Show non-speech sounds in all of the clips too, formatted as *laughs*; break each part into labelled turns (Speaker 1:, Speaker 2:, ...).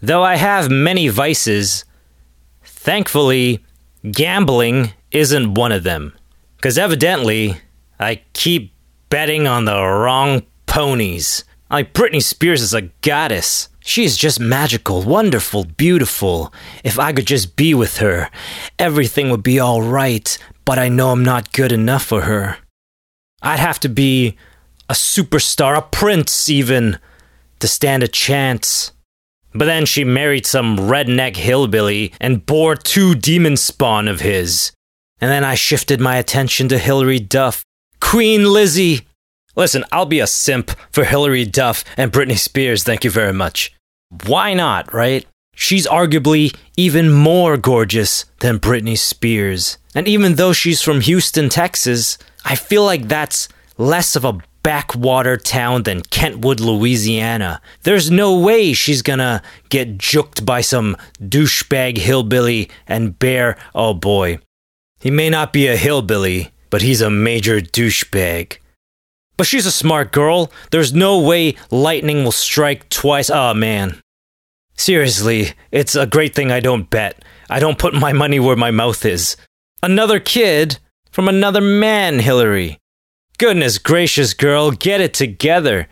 Speaker 1: though I have many vices, thankfully, gambling isn't one of them. Because evidently, I keep betting on the wrong ponies. Like Britney Spears is a goddess. She is just magical, wonderful, beautiful. If I could just be with her, everything would be all right, but I know I'm not good enough for her. I'd have to be a superstar, a prince even, to stand a chance. But then she married some redneck hillbilly and bore two demon spawn of his. And then I shifted my attention to Hilary Duff. Queen Lizzie! Listen, I'll be a simp for Hilary Duff and Britney Spears, thank you very much. Why not, right? She's arguably even more gorgeous than Britney Spears. And even though she's from Houston, Texas, I feel like that's less of a backwater town than Kentwood, Louisiana. There's no way she's gonna get juked by some douchebag hillbilly and bear. Oh boy. He may not be a hillbilly, but he's a major douchebag. But she's a smart girl. There's no way lightning will strike twice. Oh man. Seriously, it's a great thing I don't bet. I don't put my money where my mouth is. Another kid from another man, Hilary. Goodness gracious, girl, get it together.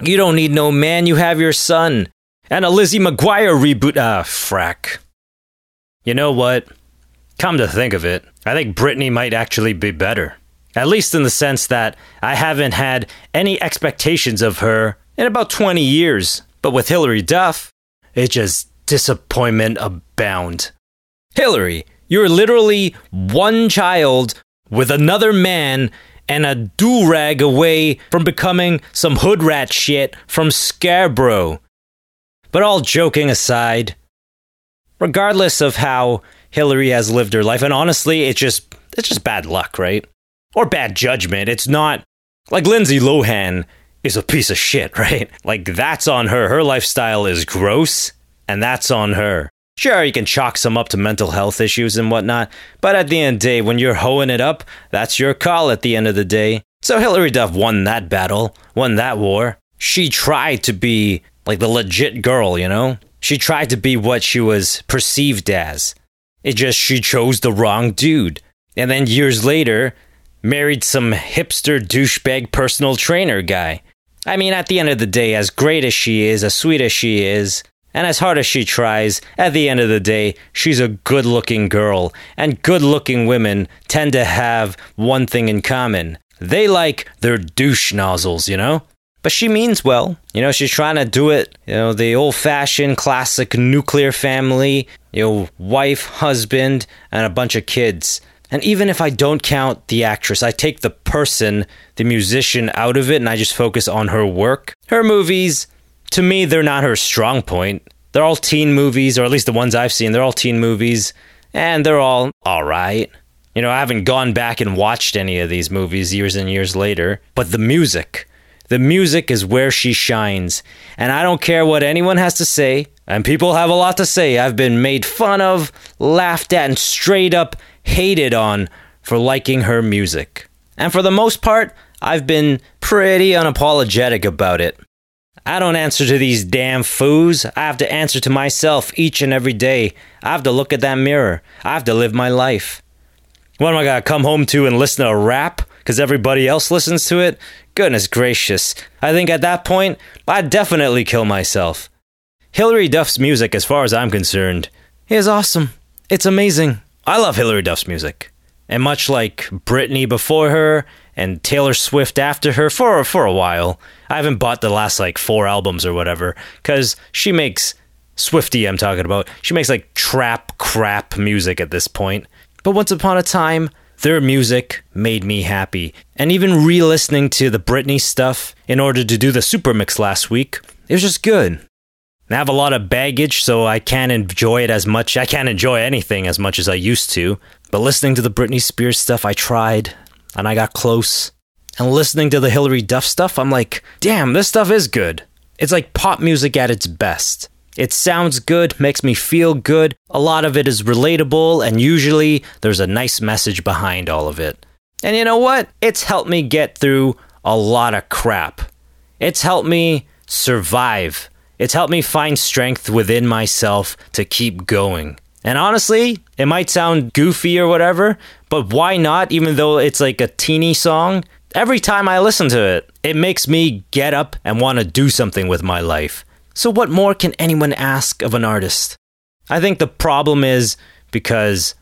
Speaker 1: You don't need no man, you have your son. And a Lizzie McGuire reboot. Ah, frack. You know what? Come to think of it, I think Britney might actually be better. At least in the sense that I haven't had any expectations of her in about 20 years. But with Hilary Duff, it's just disappointment abound. Hilary, you're literally one child with another man and a do rag away from becoming some hood rat shit from Scarborough. But all joking aside, regardless of how Hilary has lived her life, and honestly, it's just it's just bad luck, right? Or bad judgment. It's not like Lindsay Lohan is a piece of shit, *laughs* right? Like that's on her. Her lifestyle is gross, and that's on her. Sure, you can chalk some up to mental health issues and whatnot, but at the end of the day, when you're hoeing it up, that's your call at the end of the day. So Hilary Duff won that battle, won that war. She tried to be like the legit girl, you know? She tried to be what she was perceived as. It just she chose the wrong dude. And then years later, married some hipster douchebag personal trainer guy. I mean, at the end of the day, as great as she is, as sweet as she is, and as hard as she tries, at the end of the day, she's a good looking girl. And good looking women tend to have one thing in common they like their douche nozzles, you know? But she means well. You know, she's trying to do it, you know, the old fashioned classic nuclear family, you know, wife, husband, and a bunch of kids. And even if I don't count the actress, I take the person, the musician out of it, and I just focus on her work. Her movies, to me, they're not her strong point. They're all teen movies, or at least the ones I've seen, they're all teen movies, and they're all alright. You know, I haven't gone back and watched any of these movies years and years later, but the music, the music is where she shines. And I don't care what anyone has to say, and people have a lot to say. I've been made fun of, laughed at, and straight up hated on for liking her music. And for the most part, I've been pretty unapologetic about it. I don't answer to these damn foos. I have to answer to myself each and every day. I have to look at that mirror. I have to live my life. What am I gonna come home to and listen to a rap because everybody else listens to it? Goodness gracious. I think at that point, I'd definitely kill myself. Hilary Duff's music, as far as I'm concerned, is awesome. It's amazing. I love Hilary Duff's music. And much like Britney before her and Taylor Swift after her for for a while, I haven't bought the last like four albums or whatever cuz she makes Swifty I'm talking about. She makes like trap crap music at this point. But once upon a time, their music made me happy. And even re listening to the Britney stuff in order to do the super mix last week, it was just good. I have a lot of baggage, so I can't enjoy it as much. I can't enjoy anything as much as I used to. But listening to the Britney Spears stuff, I tried, and I got close. And listening to the Hilary Duff stuff, I'm like, damn, this stuff is good. It's like pop music at its best. It sounds good, makes me feel good. A lot of it is relatable, and usually there's a nice message behind all of it. And you know what? It's helped me get through a lot of crap. It's helped me survive It's helped me find strength within myself to keep going. And honestly, it might sound goofy or whatever, but why not, even though it's like a teeny song? Every time I listen to it, it makes me get up and want to do something with my life. So, what more can anyone ask of an artist? I think the problem is because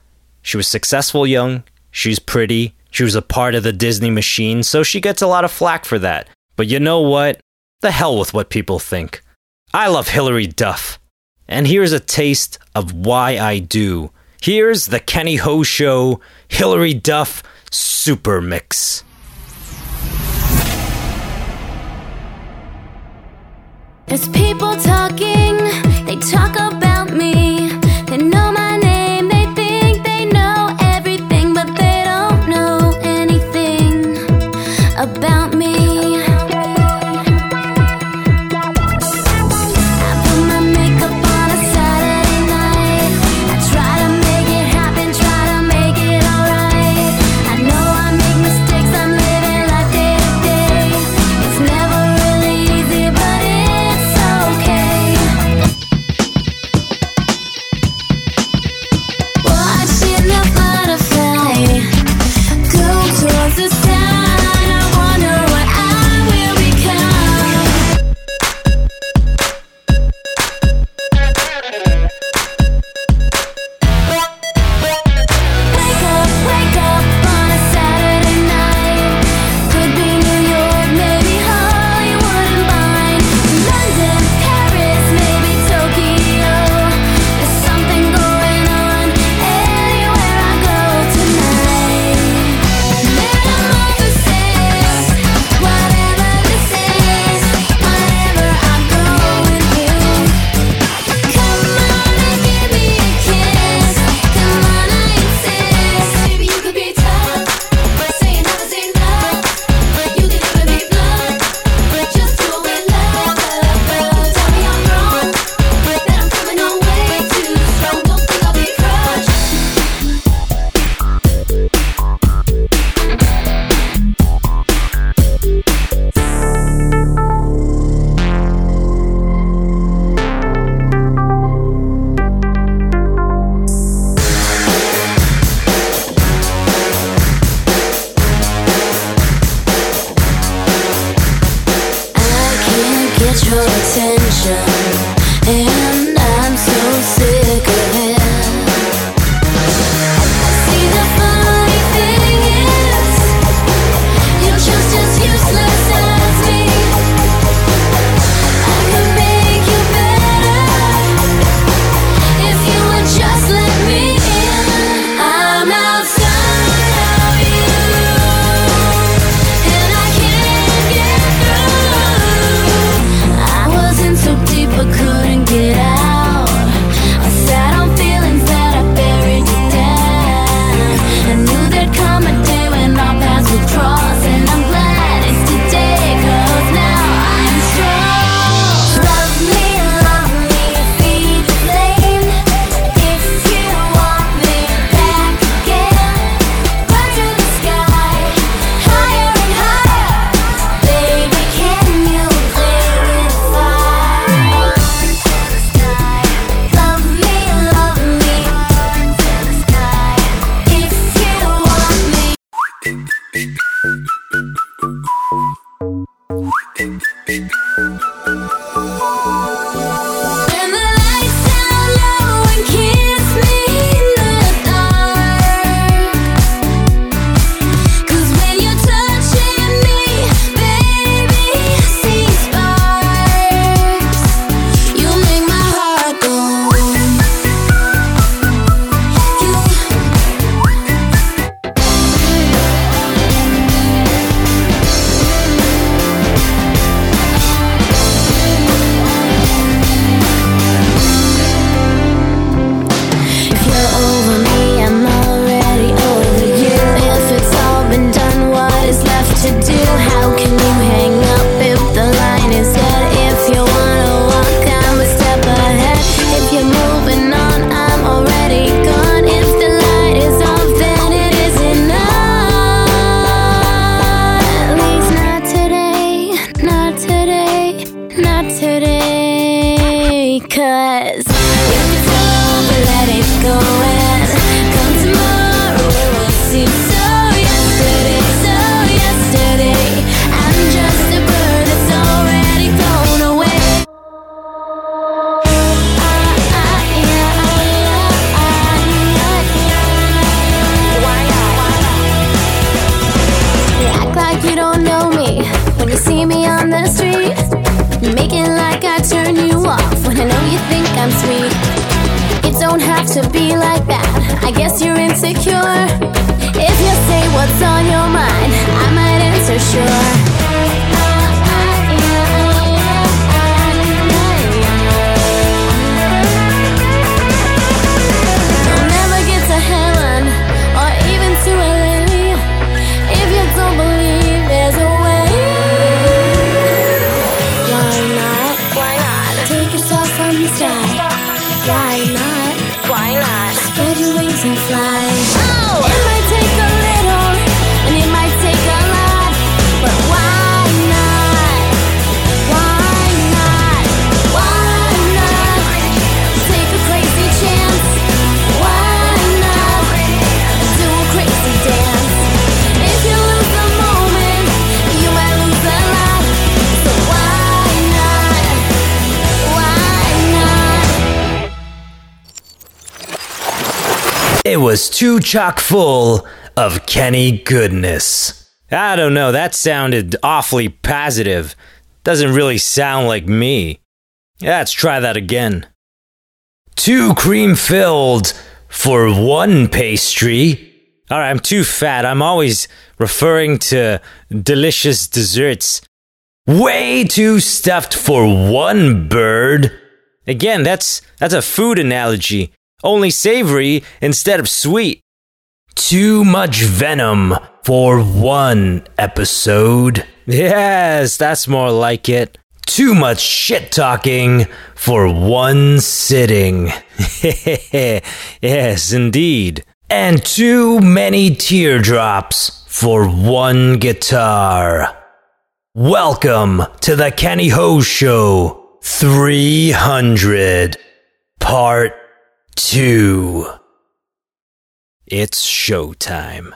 Speaker 1: she was successful young, she's pretty, she was a part of the Disney machine, so she gets a lot of flack for that. But you know what? The hell with what people think. I love Hilary Duff. And here's a taste of why I do. Here's the Kenny Ho Show Hilary Duff Super Mix.
Speaker 2: There's people talking, they talk about me. They know
Speaker 1: was too chock full of Kenny goodness. I don't know, that sounded awfully positive. Doesn't really sound like me. Let's try that again. Too cream filled for one pastry. Alright, I'm too fat. I'm always referring to delicious desserts. Way too stuffed for one bird. Again, that's that's a food analogy. Only savory instead of sweet. Too much venom for one episode. Yes, that's more like it. Too much shit talking for one sitting. *laughs* yes, indeed. And too many teardrops for one guitar. Welcome to the Kenny Ho Show 300, Part 2. It's showtime.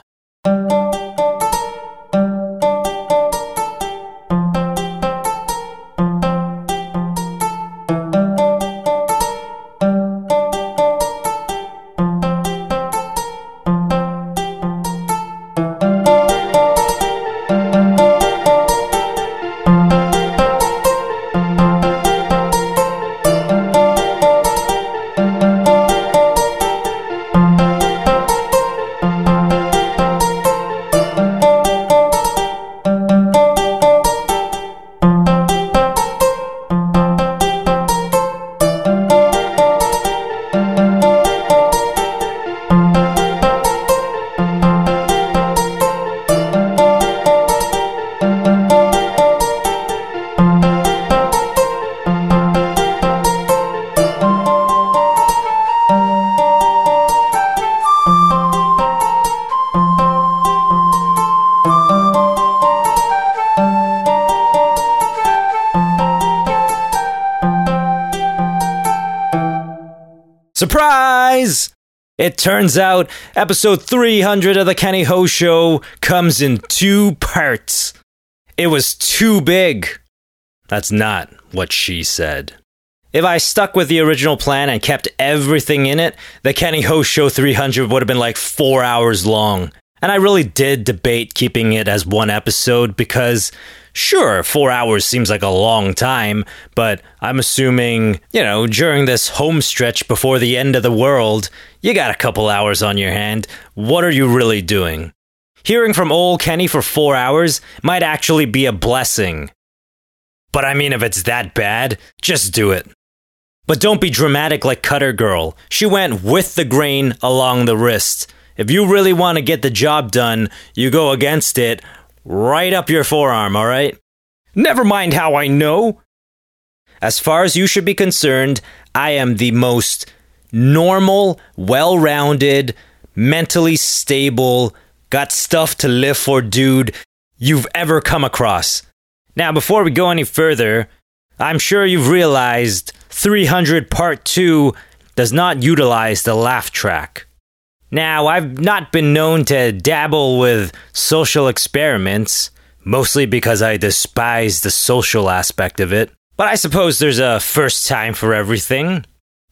Speaker 1: It turns out episode 300 of the Kenny Ho Show comes in two parts. It was too big. That's not what she said. If I stuck with the original plan and kept everything in it, the Kenny Ho Show 300 would have been like four hours long. And I really did debate keeping it as one episode because, sure, four hours seems like a long time, but I'm assuming, you know, during this home stretch before the end of the world, you got a couple hours on your hand. What are you really doing? Hearing from old Kenny for four hours might actually be a blessing. But I mean, if it's that bad, just do it. But don't be dramatic like Cutter Girl. She went with the grain along the wrist. If you really want to get the job done, you go against it right up your forearm, alright? Never mind how I know. As far as you should be concerned, I am the most normal, well rounded, mentally stable, got stuff to live for dude you've ever come across. Now, before we go any further, I'm sure you've realized 300 Part 2 does not utilize the laugh track. Now, I've not been known to dabble with social experiments, mostly because I despise the social aspect of it. But I suppose there's a first time for everything.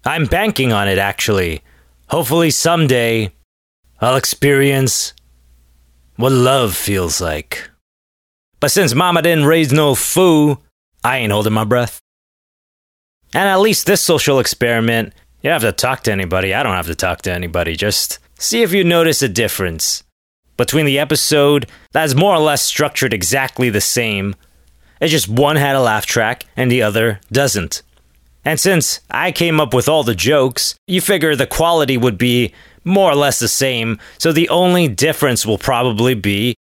Speaker 1: I'm banking on it, actually. Hopefully, someday, I'll experience what love feels like. But since Mama didn't raise no foo, I ain't holding my breath. And at least this social experiment You don't have to talk to anybody. I don't have to talk to anybody. Just see if you notice a difference between the episode that's more or less structured exactly the same. It's just one had a laugh track and the other doesn't. And since I came up with all the jokes, you figure the quality would be more or less the same, so the only difference will probably be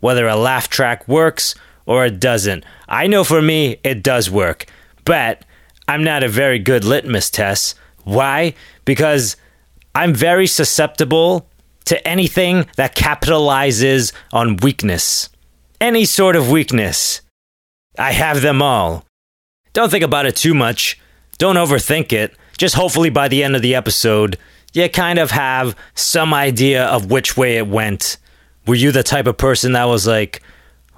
Speaker 1: whether a laugh track works or it doesn't. I know for me, it does work, but I'm not a very good litmus test. Why? Because I'm very susceptible to anything that capitalizes on weakness. Any sort of weakness. I have them all. Don't think about it too much. Don't overthink it. Just hopefully by the end of the episode, you kind of have some idea of which way it went. Were you the type of person that was like,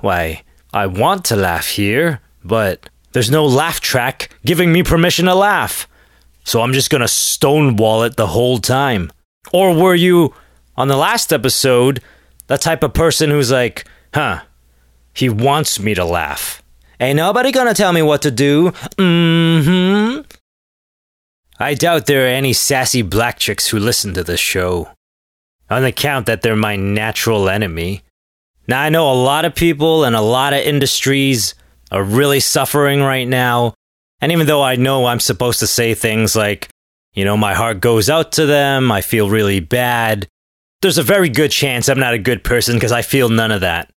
Speaker 1: why, I want to laugh here, but there's no laugh track giving me permission to laugh. So I'm just gonna stonewall it the whole time. Or were you, on the last episode, the type of person who's like, huh, he wants me to laugh. Ain't nobody gonna tell me what to do. Mm hmm. I doubt there are any sassy black chicks who listen to this show. On the count that they're my natural enemy. Now, I know a lot of people and a lot of industries are really suffering right now. And even though I know I'm supposed to say things like, you know, my heart goes out to them, I feel really bad, there's a very good chance I'm not a good person because I feel none of that.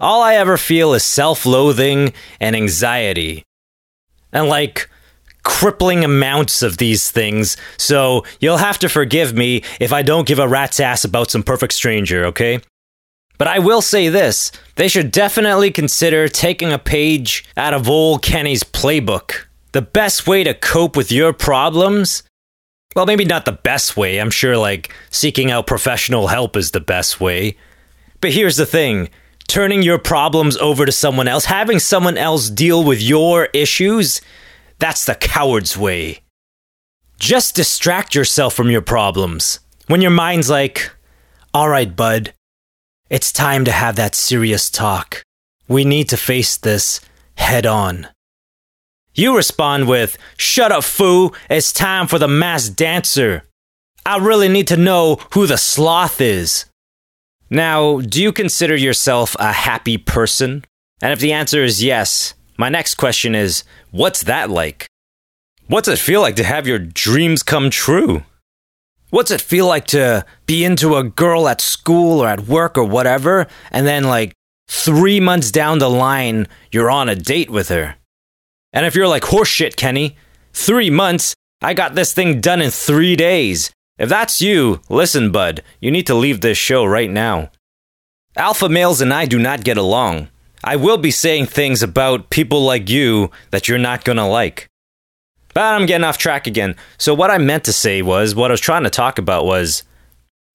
Speaker 1: All I ever feel is self loathing and anxiety. And like, crippling amounts of these things, so you'll have to forgive me if I don't give a rat's ass about some perfect stranger, okay? But I will say this they should definitely consider taking a page out of old Kenny's playbook. The best way to cope with your problems? Well, maybe not the best way. I'm sure, like, seeking out professional help is the best way. But here's the thing turning your problems over to someone else, having someone else deal with your issues, that's the coward's way. Just distract yourself from your problems. When your mind's like, all right, bud, it's time to have that serious talk. We need to face this head on. You respond with, Shut up, foo. It's time for the Masked Dancer. I really need to know who the sloth is. Now, do you consider yourself a happy person? And if the answer is yes, my next question is, What's that like? What's it feel like to have your dreams come true? What's it feel like to be into a girl at school or at work or whatever, and then like three months down the line, you're on a date with her? And if you're like, horseshit, Kenny, three months, I got this thing done in three days. If that's you, listen, bud, you need to leave this show right now. Alpha males and I do not get along. I will be saying things about people like you that you're not gonna like. But I'm getting off track again. So, what I meant to say was, what I was trying to talk about was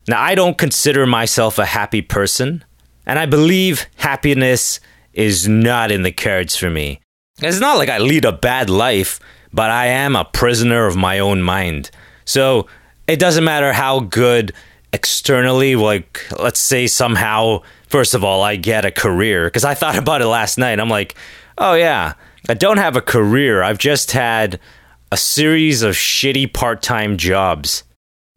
Speaker 1: now, I don't consider myself a happy person, and I believe happiness is not in the cards for me. It's not like I lead a bad life, but I am a prisoner of my own mind. So, it doesn't matter how good externally, like, let's say somehow, first of all, I get a career, because I thought *laughs* about it last night. I'm like, oh, yeah, I don't have a career. I've just had a series of shitty part time jobs.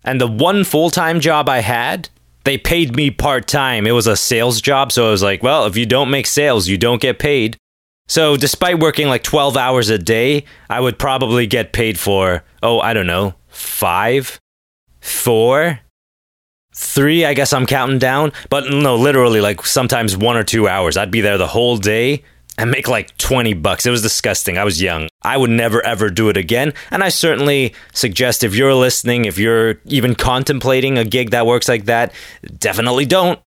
Speaker 1: And the one full time job I had, they paid me part time. It was a sales job. So I was like, well, if you don't make sales, you don't get paid. So despite working like 12 hours a day, I would probably get paid for, oh, I don't know, five, four, three, I guess I'm counting down. But no, literally, like sometimes one or two hours. I'd be there the whole day and make like 20 bucks. It was disgusting. I was young. I would never ever do it again. And I certainly suggest if you're listening, if you're even contemplating a gig that works like that, definitely don't.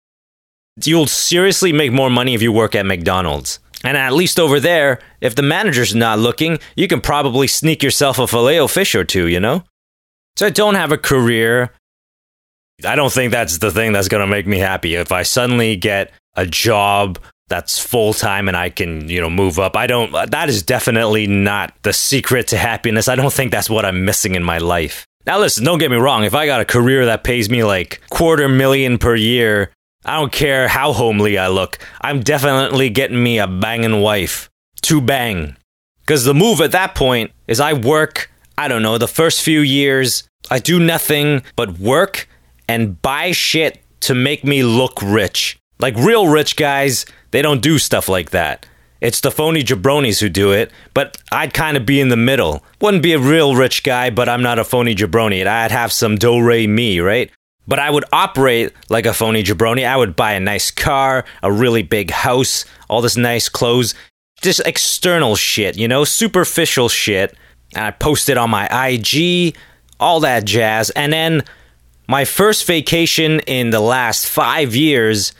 Speaker 1: You'll seriously make more money if you work at McDonald's. And at least over there, if the manager's not looking, you can probably sneak yourself a filet o fish or two, you know? So I don't have a career. I don't think that's the thing that's going to make me happy. If I suddenly get a job that's full time and I can, you know, move up. I don't, that is definitely not the secret to happiness. I don't think that's what I'm missing in my life. Now, listen, don't get me wrong. If I got a career that pays me like quarter million per year, I don't care how homely I look. I'm definitely getting me a banging wife to bang. Because the move at that point is I work I don't know, the first few years, I do nothing but work and buy shit to make me look rich. Like real rich guys, they don't do stuff like that. It's the phony jabronis who do it, but I'd kind of be in the middle. Wouldn't be a real rich guy, but I'm not a phony jabroni. I'd have some do re mi, right? But I would operate like a phony jabroni. I would buy a nice car, a really big house, all this nice clothes, just external shit, you know, superficial shit. And I post it on my IG, all that jazz. And then my first vacation in the last five years,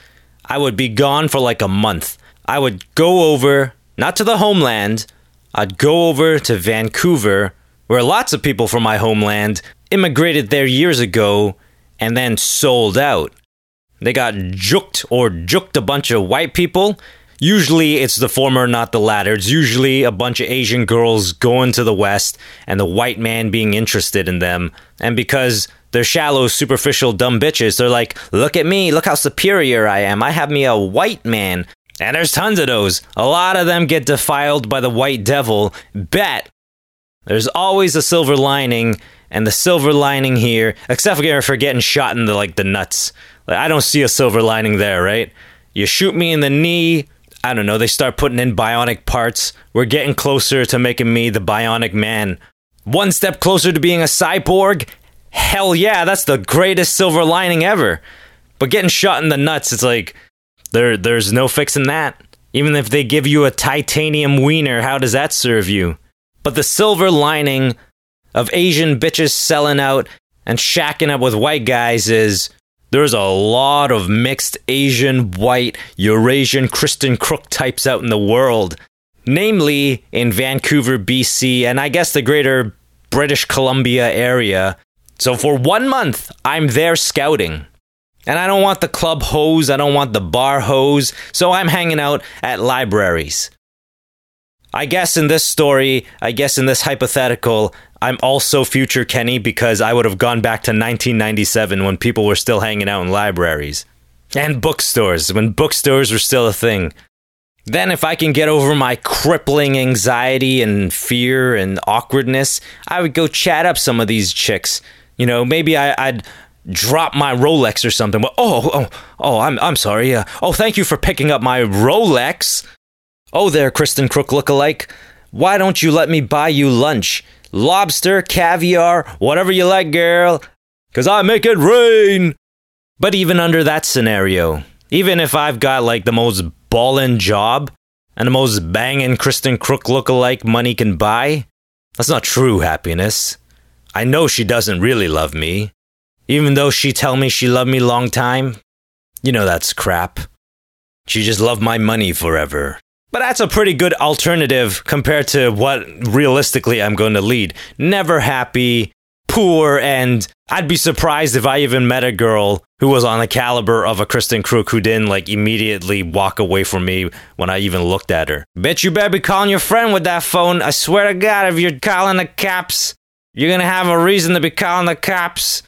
Speaker 1: I would be gone for like a month. I would go over, not to the homeland, I'd go over to Vancouver, where lots of people from my homeland immigrated there years ago and then sold out. They got juked or juked a bunch of white people. Usually it's the former, not the latter. It's usually a bunch of Asian girls going to the West and the white man being interested in them. And because they're shallow, superficial, dumb bitches, they're like, look at me, look how superior I am. I have me a white man and there's tons of those. A lot of them get defiled by the white devil. Bet. There's always a silver lining, and the silver lining here, except for getting shot in the like the nuts. Like, I don't see a silver lining there, right? You shoot me in the knee. I don't know. They start putting in bionic parts. We're getting closer to making me the bionic man. One step closer to being a cyborg. Hell yeah, that's the greatest silver lining ever. But getting shot in the nuts, it's like there, there's no fixing that. Even if they give you a titanium wiener, how does that serve you? But the silver lining of Asian bitches selling out and shacking up with white guys is there's a lot of mixed Asian, white, Eurasian, Kristin Kreuk types out in the world, namely in Vancouver, BC, and I guess the greater British Columbia area. So for one month, I'm there scouting. And I don't want the club hose, I don't want the bar hose, so I'm hanging out at libraries. I guess in this story, I guess in this hypothetical, I'm also future Kenny because I would have gone back to 1997 when people were still hanging out in libraries. And bookstores, when bookstores were still a thing. Then, if I can get over my crippling anxiety and fear and awkwardness, I would go chat up some of these chicks. You know, maybe I, would drop my Rolex or something. Well, oh, oh, oh, I'm, I'm sorry. Uh, oh, thank you for picking up my Rolex. Oh, there, Kristin Kreuk lookalike. Why don't you let me buy you lunch? Lobster, caviar, whatever you like, girl. Cause I make it rain. But even under that scenario, even if I've got like the most ballin' job and the most bangin' Kristin Kreuk lookalike money can buy, that's not true happiness. I know she doesn't really love me. Even though she tell me she loved me long time, you know that's crap. She just loved my money forever. But that's a pretty good alternative compared to what realistically I'm going to lead. Never happy, poor, and I'd be surprised if I even met a girl who was on the caliber of a Kristin Kreuk who didn't like immediately walk away from me when I even looked at her. Bitch, you better be calling your friend with that phone. I swear to God, if you're calling the cops, you're gonna have a reason to be calling the cops.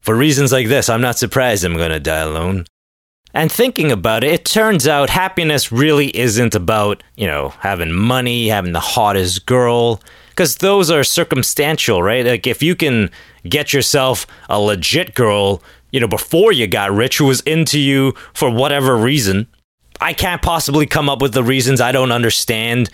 Speaker 1: For reasons like this, I'm not surprised I'm to die alone. And thinking about it, it turns out happiness really isn't about, you know, having money, having the hottest girl, because those are circumstantial, right? Like if you can get yourself a legit girl, you know, before you got rich who was into you for whatever reason, I can't possibly come up with the reasons I don't understand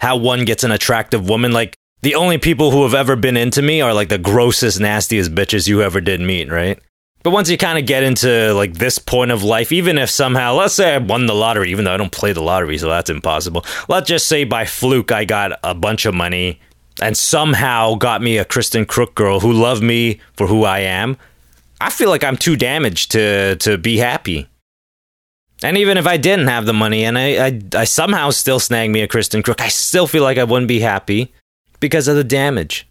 Speaker 1: how one gets an attractive woman. Like the only people who have ever been into me are like the grossest, nastiest bitches you ever did meet, right? But once you kind of get into like this point of life, even if somehow, let's say I won the lottery, even though I don't play the lottery, so that's impossible. Let's just say by fluke I got a bunch of money and somehow got me a Kristin Kreuk girl who loved me for who I am. I feel like I'm too damaged to to be happy. And even if I didn't have the money and I I, I somehow still snagged me a Kristin Kreuk, I still feel like I wouldn't be happy because of the damage.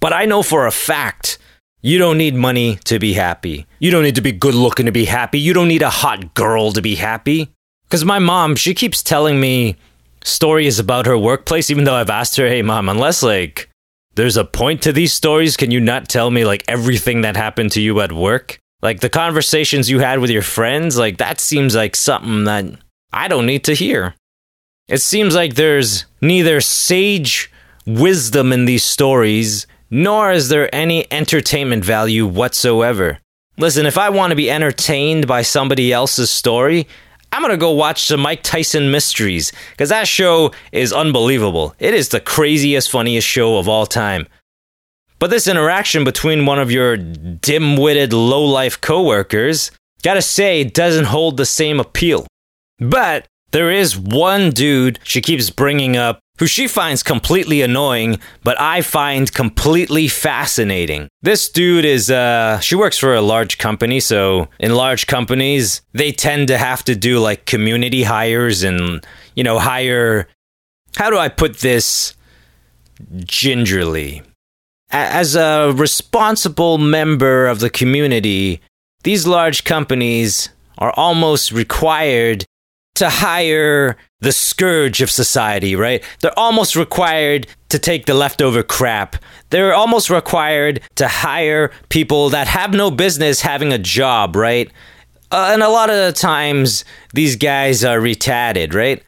Speaker 1: But I know for a fact you don't need money to be happy. You don't need to be good looking to be happy. You don't need a hot girl to be happy. Because my mom, she keeps telling me stories about her workplace, even though I've asked her, hey, mom, unless like there's a point to these stories, can you not tell me like everything that happened to you at work? Like the conversations you had with your friends, like that seems like something that I don't need to hear. It seems like there's neither sage wisdom in these stories, nor is there any entertainment value whatsoever. Listen, if I want to be entertained by somebody else's story, I'm gonna go watch the Mike Tyson Mysteries, because that show is unbelievable. It is the craziest, funniest show of all time. But this interaction between one of your dim witted, low life coworkers, gotta say, doesn't hold the same appeal. But there is one dude she keeps bringing up who she finds completely annoying, but I find completely fascinating. This dude is, uh, she works for a large company, so in large companies, they tend to have to do like community hires and, you know, hire, how do I put this gingerly? As a responsible member of the community, these large companies are almost required to hire the scourge of society, right? They're almost required to take the leftover crap. They're almost required to hire people that have no business having a job, right? Uh, and a lot of the times, these guys are retarded, right?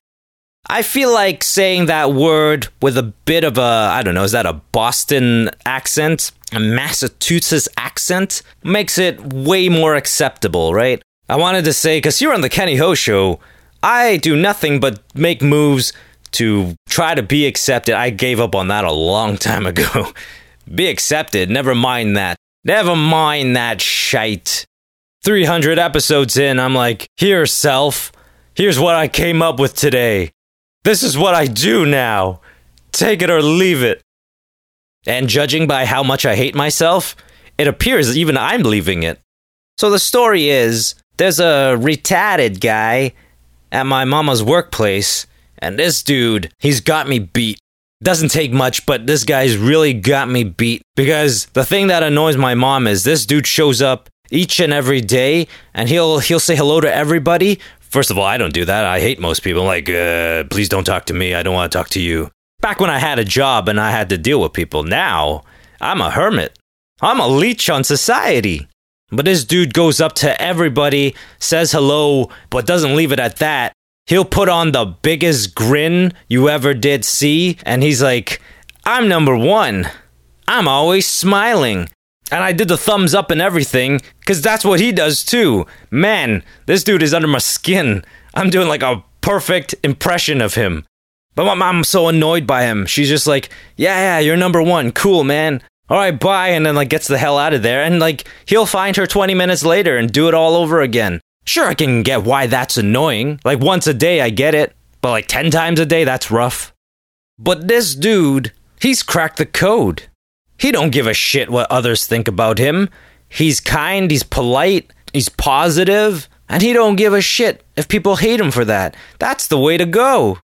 Speaker 1: I feel like saying that word with a bit of a, I don't know, is that a Boston accent? A Massachusetts accent? Makes it way more acceptable, right? I wanted to say, because here on the Kenny Ho Show, I do nothing but make moves to try to be accepted. I gave up on that a long time ago. *laughs* be accepted, never mind that. Never mind that shite. 300 episodes in, I'm like, here, self. Here's what I came up with today. This is what I do now. Take it or leave it. And judging by how much I hate myself, it appears even I'm leaving it. So the story is there's a retarded guy at my mama's workplace, and this dude, he's got me beat. Doesn't take much, but this guy's really got me beat. Because the thing that annoys my mom is this dude shows up each and every day and he'll he'll say hello to everybody. First of all, I don't do that. I hate most people. like, uh, please don't talk to me. I don't want to talk to you. Back when I had a job and I had to deal with people. Now, I'm a hermit. I'm a leech on society. But this dude goes up to everybody, says hello, but doesn't leave it at that. He'll put on the biggest grin you ever did see, and he's like, I'm number one. I'm always smiling. And I did the thumbs up and everything, because that's what he does too. Man, this dude is under my skin. I'm doing like a perfect impression of him. But my mom's so annoyed by him. She's just like, yeah, yeah, you're number one. Cool, man all right, bye, and then like gets the hell out of there, and like he'll find her 20 minutes later and do it all over again. Sure, I can get why that's annoying. Like once a day, I get it, but like 10 times a day, that's rough. But this dude, he's cracked the code. He don't give a shit what others think about him. He's kind, he's polite, he's positive, and he don't give a shit if people hate him for that. That's the way to go.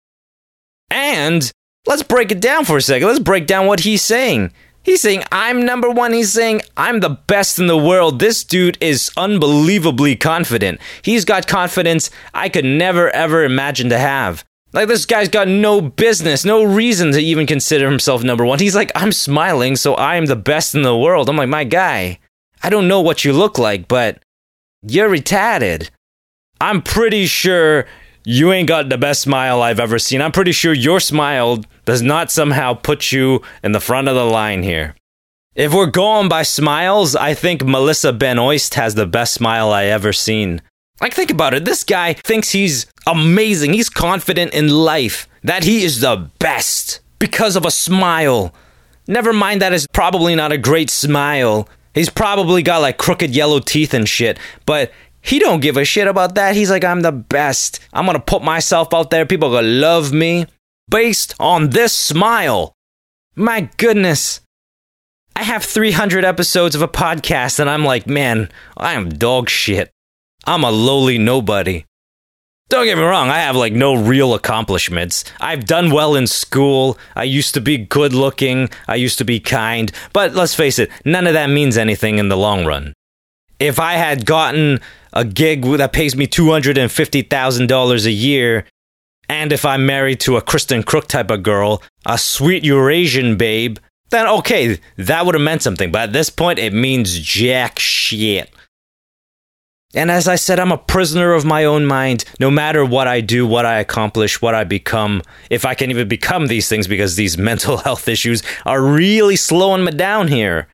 Speaker 1: And let's break it down for a second. Let's break down what he's saying. He's saying, I'm number one. He's saying, I'm the best in the world. This dude is unbelievably confident. He's got confidence I could never ever imagine to have. Like, this guy's got no business, no reason to even consider himself number one. He's like, I'm smiling, so I'm the best in the world. I'm like, my guy, I don't know what you look like, but you're retarded. I'm pretty sure you ain't got the best smile I've ever seen. I'm pretty sure your smile does not somehow put you in the front of the line here. If we're going by smiles, I think Melissa Benoist has the best smile I ever seen. Like, think about it. This guy thinks he's amazing. He's confident in life, that he is the best because of a smile. Never mind that it's probably not a great smile. He's probably got like crooked yellow teeth and shit, but he don't give a shit about that. He's like, I'm the best. I'm gonna put myself out there. People are gonna love me based on this smile. My goodness. I have 300 episodes of a podcast and I'm like, man, I am dog shit. I'm a lowly nobody. Don't get me wrong, I have like no real accomplishments. I've done well in school. I used to be good looking. I used to be kind. But let's face it, none of that means anything in the long run. If I had gotten a gig that pays me $250,000 a year, and if I'm married to a Kristin Kreuk type of girl, a sweet Eurasian babe, then okay, that would have meant something. But at this point, it means jack shit. And as I said, I'm a prisoner of my own mind. No matter what I do, what I accomplish, what I become, if I can even become these things because these *laughs* mental health issues are really slowing me down here.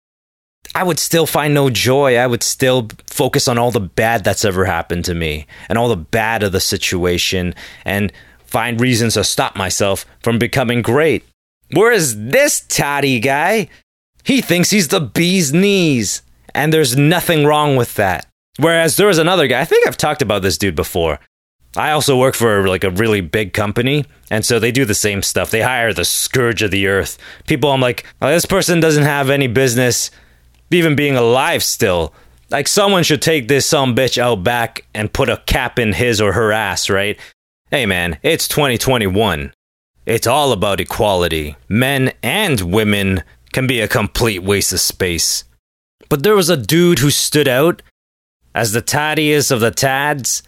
Speaker 1: I would still find no joy. I would still focus on all the bad that's ever happened to me and all the bad of the situation and find reasons to stop myself from becoming great. Whereas this toddy guy, he thinks he's the bee's knees. And there's nothing wrong with that. Whereas there was another guy, I think I've talked about this dude before. I also work for like a really big company, and so they do the same stuff. They hire the scourge of the earth. People, I'm like, oh, this person doesn't have any business even being alive still. Like someone should take this some bitch out back and put a cap in his or her ass, right? Hey man, it's 2021. It's all about equality. Men and women can be a complete waste of space. But there was a dude who stood out as the tattiest of the tads.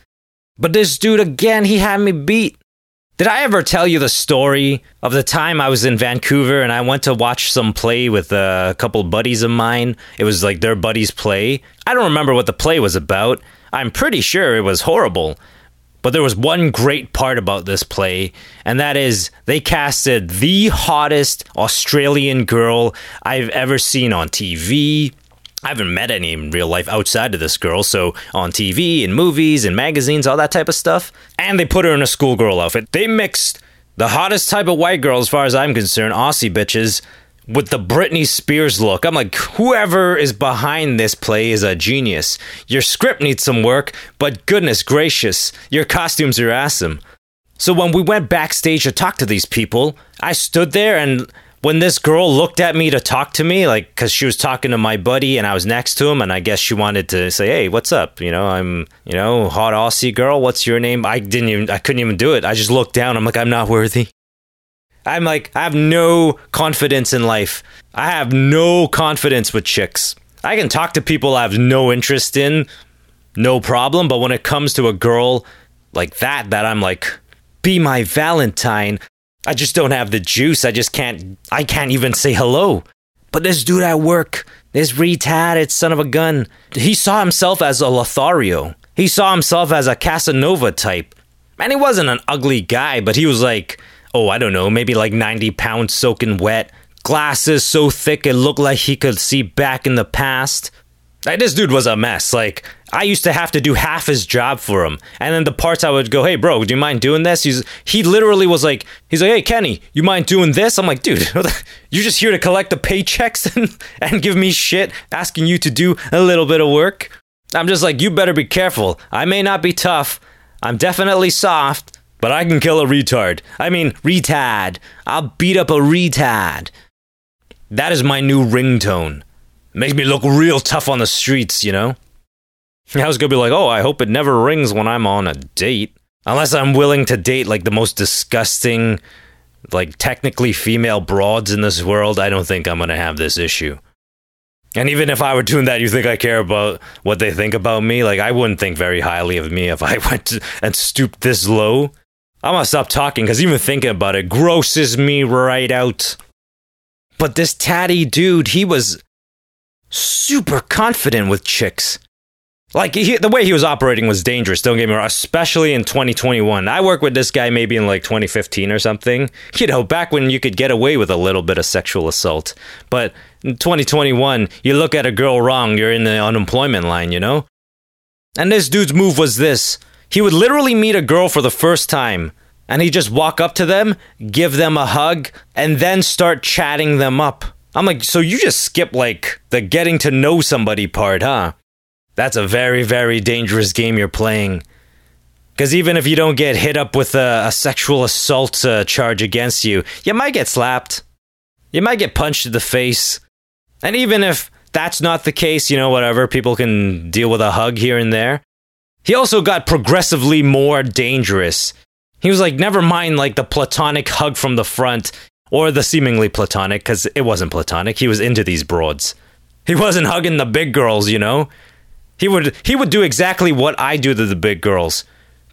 Speaker 1: But this dude, again, he had me beat. Did I ever tell you the story of the time I was in Vancouver and I went to watch some play with a couple buddies of mine? It was like their buddies' play. I don't remember what the play was about. I'm pretty sure it was horrible. But there was one great part about this play, and that is they casted the hottest Australian girl I've ever seen on TV, I haven't met any in real life outside of this girl, so on TV and movies and magazines, all that type of stuff. And they put her in a schoolgirl outfit. They mixed the hottest type of white girl, as far as I'm concerned, Aussie bitches, with the Britney Spears look. I'm like, whoever is behind this play is a genius. Your script needs some work, but goodness gracious, your costumes are awesome. So when we went backstage to talk to these people, I stood there and when this girl looked at me to talk to me, like, because she was talking to my buddy and I was next to him, and I guess she wanted to say, "Hey, what's up?" You know, I'm, you know, hot Aussie girl. What's your name? I didn't even, I couldn't even do it. I just looked down. I'm like, I'm not worthy. I'm like, I have no confidence in life. I have no confidence with chicks. I can talk to people I have no interest in, no problem. But when it comes to a girl like that, that I'm like, be my Valentine, I just don't have the juice. I just can't. I can't even say hello. But this dude at work, this retarded son of a gun, he saw himself as a Lothario. He saw himself as a Casanova type. And he wasn't an ugly guy, but he was like, oh, I don't know, maybe like 90 pounds soaking wet. Glasses so thick it looked like he could see back in the past. Like, this dude was a mess. Like, I used to have to do half his job for him. And then the parts I would go, hey, bro, do you mind doing this? He's He literally was like, he's like, hey, Kenny, you mind doing this? I'm like, dude, you're just here to collect the paychecks *laughs* and, and give me shit, asking you to do a little bit of work. I'm just like, you better be careful. I may not be tough. I'm definitely soft, but I can kill a retard. I mean, retard. I'll beat up a retard. That is my new ringtone. Makes me look real tough on the streets, you know? I was gonna be like, oh, I hope it never rings when I'm on a date. Unless I'm willing to date like the most disgusting, like technically female broads in this world, I don't think I'm gonna have this issue. And even if I were doing that, you think I care about what they think about me? Like, I wouldn't think very highly of me if I *laughs* went to, and stooped this low. I'm gonna stop talking because even thinking about it grosses me right out. But this tatty dude, he was super confident with chicks. Like he, the way he was operating was dangerous. Don't get me wrong, especially in 2021. I worked with this guy maybe in like 2015 or something. You know, back when you could get away with a little bit of sexual assault. But in 2021, you look at a girl wrong, you're in the unemployment line. You know. And this dude's move was this: he would literally meet a girl for the first time, and he'd just walk up to them, give them a hug, and then start chatting them up. I'm like, so you just skip like the getting to know somebody part, huh? That's a very, very dangerous game you're playing. Because even if you don't get hit up with a, a sexual assault uh, charge against you, you might get slapped. You might get punched in the face. And even if that's not the case, you know, whatever, people can deal with a hug here and there. He also got progressively more dangerous. He was like, never mind like the platonic hug from the front or the seemingly platonic, because it wasn't platonic. He was into these broads. He wasn't hugging the big girls, you know. He would he would do exactly what I do to the big girls,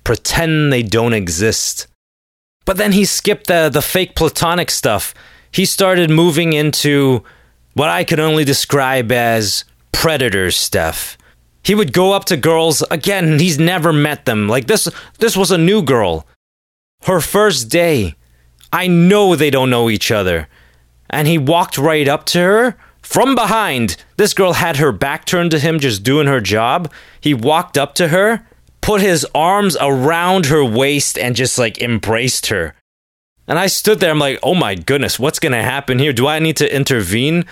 Speaker 1: pretend they don't exist. But then he skipped the the fake platonic stuff. He started moving into what I could only describe as predator stuff. He would go up to girls again, he's never met them. Like this this was a new girl. Her first day. I know they don't know each other. And he walked right up to her from behind. This girl had her back turned to him just doing her job. He walked up to her, put his arms around her waist and just like embraced her. And I stood there, I'm like, oh my goodness, what's gonna happen here? Do I need to intervene?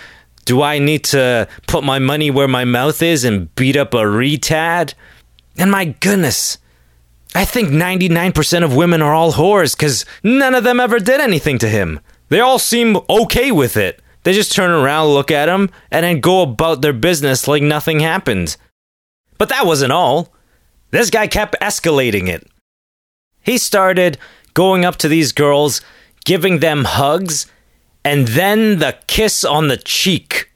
Speaker 1: Do I need to put my money where my mouth is and beat up a retard? And my goodness, I think 99% of women are all whores because none of them ever did anything to him. They all seem okay with it. They just turn around, look at him, and then go about their business like nothing happened. But that wasn't all. This guy kept escalating it. He started going up to these girls, giving them hugs, and then the kiss on the cheek.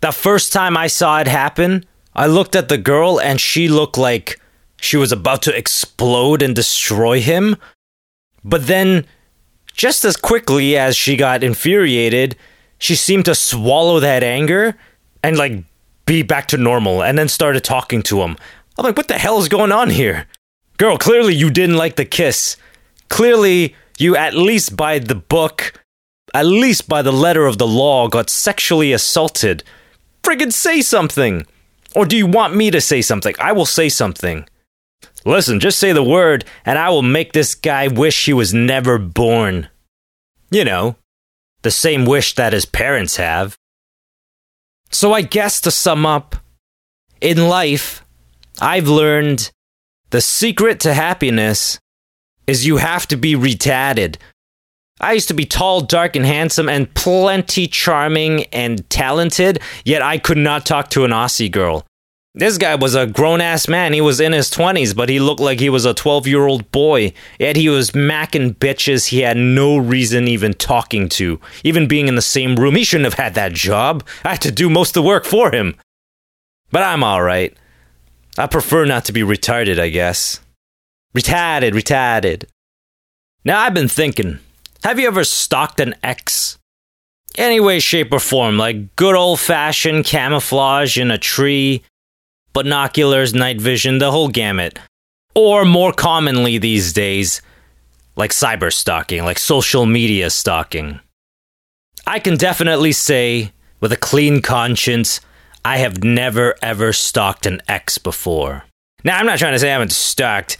Speaker 1: The first time I saw it happen, I looked at the girl and she looked like she was about to explode and destroy him. But then, just as quickly as she got infuriated, she seemed to swallow that anger and like be back to normal and then started talking to him. I'm like, what the hell is going on here? Girl, clearly you didn't like the kiss. Clearly, you at least by the book, at least by the letter of the law, got sexually assaulted. Friggin' say something! Or do you want me to say something? I will say something. Listen, just say the word, and I will make this guy wish he was never born. You know, the same wish that his parents have. So I guess to sum up, in life, I've learned the secret to happiness is you have to be retarded. I used to be tall, dark, and handsome, and plenty charming and talented, yet I could not talk to an Aussie girl. This guy was a grown ass man. He was in his 20s, but he looked like he was a 12 year old boy. Yet he was macking bitches he had no reason even talking to. Even being in the same room, he shouldn't have had that job. I had to do most of the work for him. But I'm alright. I prefer not to be retarded, I guess. Retarded, retarded. Now I've been thinking have you ever stalked an ex? Any way, shape, or form, like good old fashioned camouflage in a tree, binoculars, night vision, the whole gamut. Or more commonly these days, like cyber stalking, like social media stalking. I can definitely say, with a clean conscience, I have never ever stalked an ex before. Now, I'm not trying to say I haven't stalked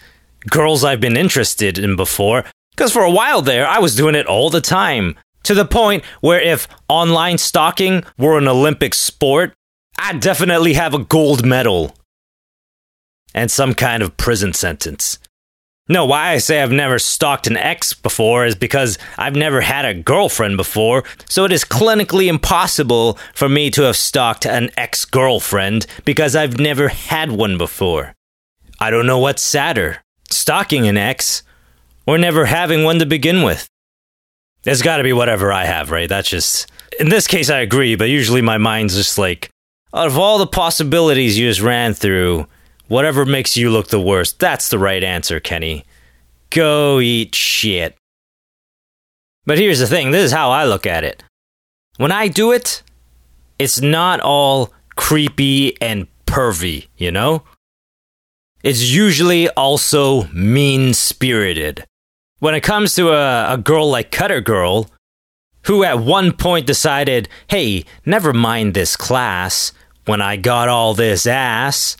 Speaker 1: girls I've been interested in before, because for a while there, I was doing it all the time. To the point where if online stalking were an Olympic sport, I'd definitely have a gold medal. And some kind of prison sentence. No, why I say I've never stalked an ex before is because I've never had a girlfriend before, so it is clinically impossible for me to have stalked an ex girlfriend because I've never had one before. I don't know what's sadder stalking an ex or never having one to begin with. It's got to be whatever I have, right? That's just. In this case, I agree, but usually my mind's just like, out of all the possibilities you just ran through, whatever makes you look the worst, that's the right answer, Kenny. Go eat shit. But here's the thing this is how I look at it. When I do it, it's not all creepy and pervy, you know? It's usually also mean spirited. When it comes to a, a girl like Cutter Girl, who at one point decided, hey, never mind this class when I got all this ass,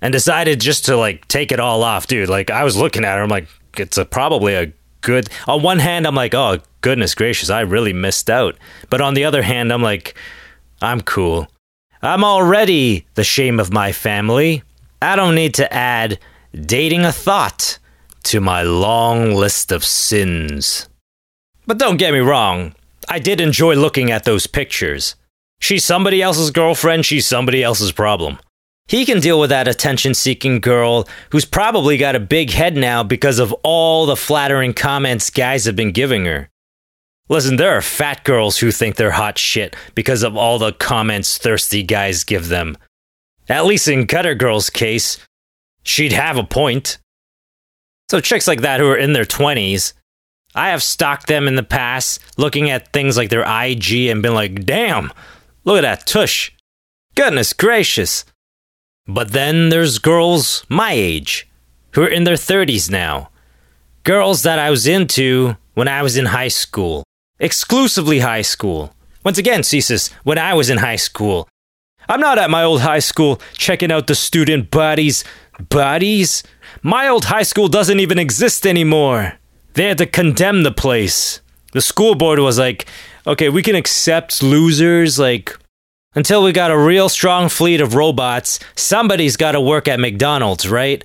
Speaker 1: and decided just to like take it all off, dude. Like I was looking at her, I'm like, it's a, probably a good. On one hand, I'm like, oh goodness gracious, I really missed out. But on the other hand, I'm like, I'm cool. I'm already the shame of my family. I don't need to add dating a thought to my long list of sins. But don't get me wrong, I did enjoy looking at those pictures. She's somebody else's girlfriend, she's somebody else's problem. He can deal with that attention seeking girl who's probably got a big head now because of all the flattering comments guys have been giving her. Listen, there are fat girls who think they're hot shit because of all the comments thirsty guys give them. At least in Cutter Girl's case, she'd have a point. So, chicks like that who are in their 20s, I have stalked them in the past, looking at things like their IG and been like, damn, look at that tush. Goodness gracious. But then there's girls my age who are in their 30s now. Girls that I was into when I was in high school, exclusively high school. Once again, Cesis, when I was in high school. I'm not at my old high school checking out the student bodies. Bodies? My old high school doesn't even exist anymore. They had to condemn the place. The school board was like, okay, we can accept losers, like, until we got a real strong fleet of robots, somebody's got to work at McDonald's, right?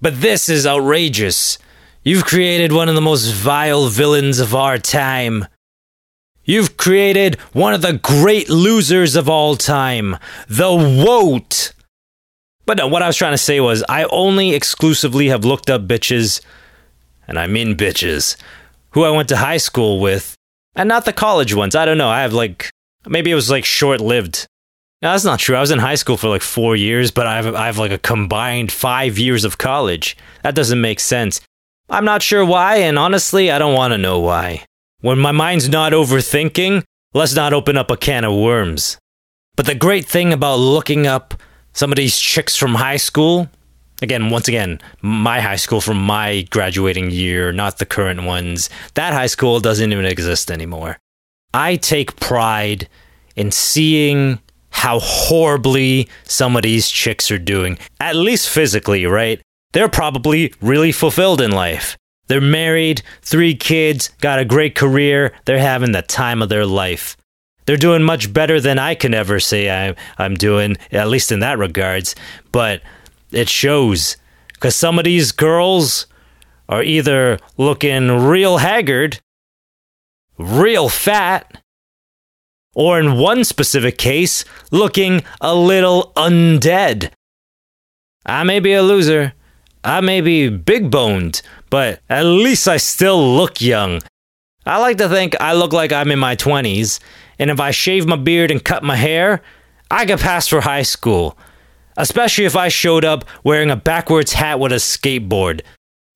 Speaker 1: But this is outrageous. You've created one of the most vile villains of our time. You've created one of the great losers of all time, the Woat. But no, what I was trying to say was, I only exclusively have looked up bitches, and I mean bitches, who I went to high school with, and not the college ones. I don't know. I have like, maybe it was like short lived. No, that's not true. I was in high school for like four years, but I have, I have like a combined five years of college. That doesn't make sense. I'm not sure why, and honestly, I don't want to know why. When my mind's not overthinking, let's not open up a can of worms. But the great thing about looking up some of these chicks from high school, again, once again, my high school from my graduating year, not the current ones, that high school doesn't even exist anymore. I take pride in seeing how horribly some of these chicks are doing, at least physically, right? They're probably really fulfilled in life. They're married, three kids, got a great career, they're having the time of their life. They're doing much better than I can ever say I, I'm doing, at least in that regards. But it shows. Because some of these girls are either looking real haggard, real fat, or in one specific case, looking a little undead. I may be a loser. I may be big boned, but at least I still look young. I like to think I look like I'm in my 20s, and if I shave my beard and cut my hair, I could pass for high school. Especially if I showed up wearing a backwards hat with a skateboard.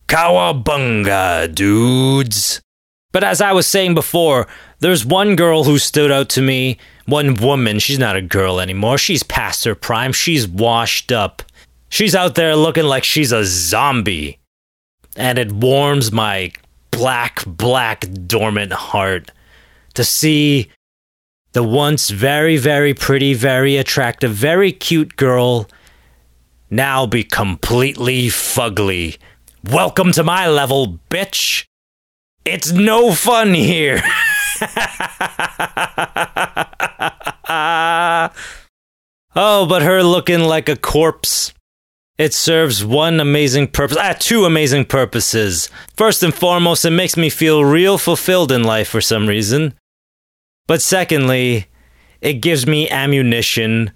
Speaker 1: Cowabunga, dudes. But as I was saying before, there's one girl who stood out to me. One woman, she's not a girl anymore. She's past her prime. She's washed up. She's out there looking like she's a zombie. And it warms my black, black, dormant heart to see the once very, very pretty, very attractive, very cute girl now be completely fugly. Welcome to my level, bitch. It's no fun here. *laughs* oh, but her looking like a corpse. It serves one amazing purpose. Ah, two amazing purposes. First and foremost, it makes me feel real fulfilled in life for some reason. But secondly, it gives me ammunition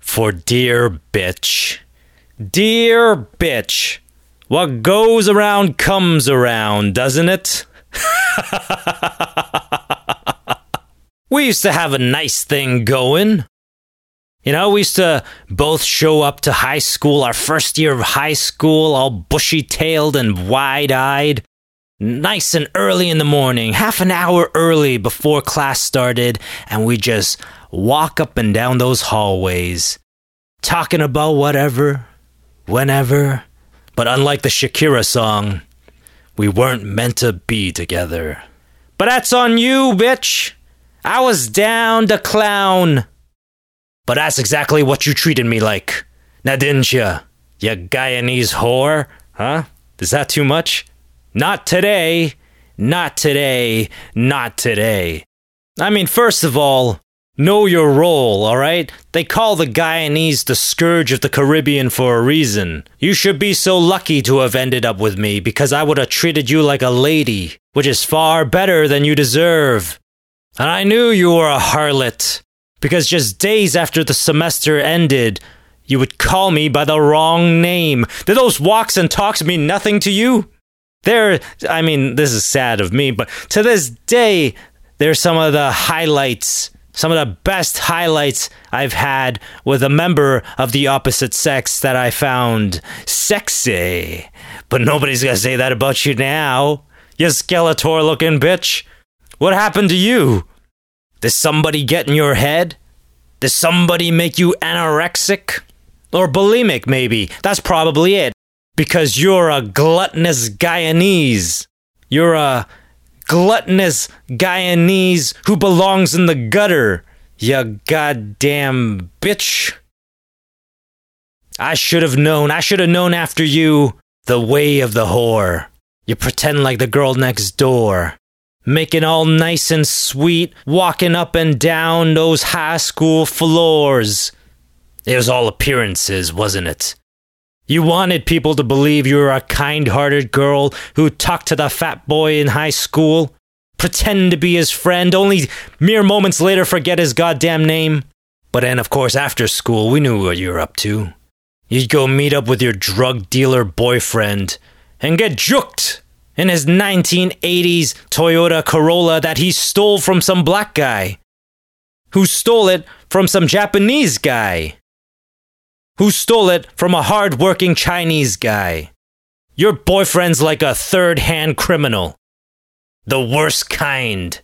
Speaker 1: for dear bitch. Dear bitch. What goes around comes around, doesn't it? *laughs* we used to have a nice thing going. You know, we used to both show up to high school, our first year of high school, all bushy tailed and wide eyed. Nice and early in the morning, half an hour early before class started, and we just walk up and down those hallways, talking about whatever, whenever. But unlike the Shakira song, we weren't meant to be together. But that's on you, bitch. I was down to clown. But that's exactly what you treated me like. Now didn't you? You Guyanese whore? Huh? Is that too much? Not today. Not today. Not today. I mean, first of all, Know your role, alright? They call the Guyanese the scourge of the Caribbean for a reason. You should be so lucky to have ended up with me because I would have treated you like a lady, which is far better than you deserve. And I knew you were a harlot because just days after the semester ended, you would call me by the wrong name. Did those walks and talks mean nothing to you? There, I mean, this is sad of me, but to this day, they're some of the highlights some of the best highlights I've had with a member of the opposite sex that I found sexy. But nobody's gonna say that about you now. You Skeletor looking bitch. What happened to you? Did somebody get in your head? Did somebody make you anorexic? Or bulimic, maybe. That's probably it. Because you're a gluttonous Guyanese. You're a gluttonous Guyanese who belongs in the gutter. You goddamn bitch. I should have known. I should have known after you the way of the whore. You pretend like the girl next door. Making all nice and sweet, walking up and down those high school floors. It was all appearances, wasn't it? You wanted people to believe you were a kind hearted girl who talked to the fat boy in high school, pretend to be his friend, only mere moments later forget his goddamn name. But then, of course, after school, we knew what you were up to. You'd go meet up with your drug dealer boyfriend and get juked in his 1980s Toyota Corolla that he stole from some black guy, who stole it from some Japanese guy, who stole it from a hard working Chinese guy. Your boyfriend's like a third hand criminal. The worst kind.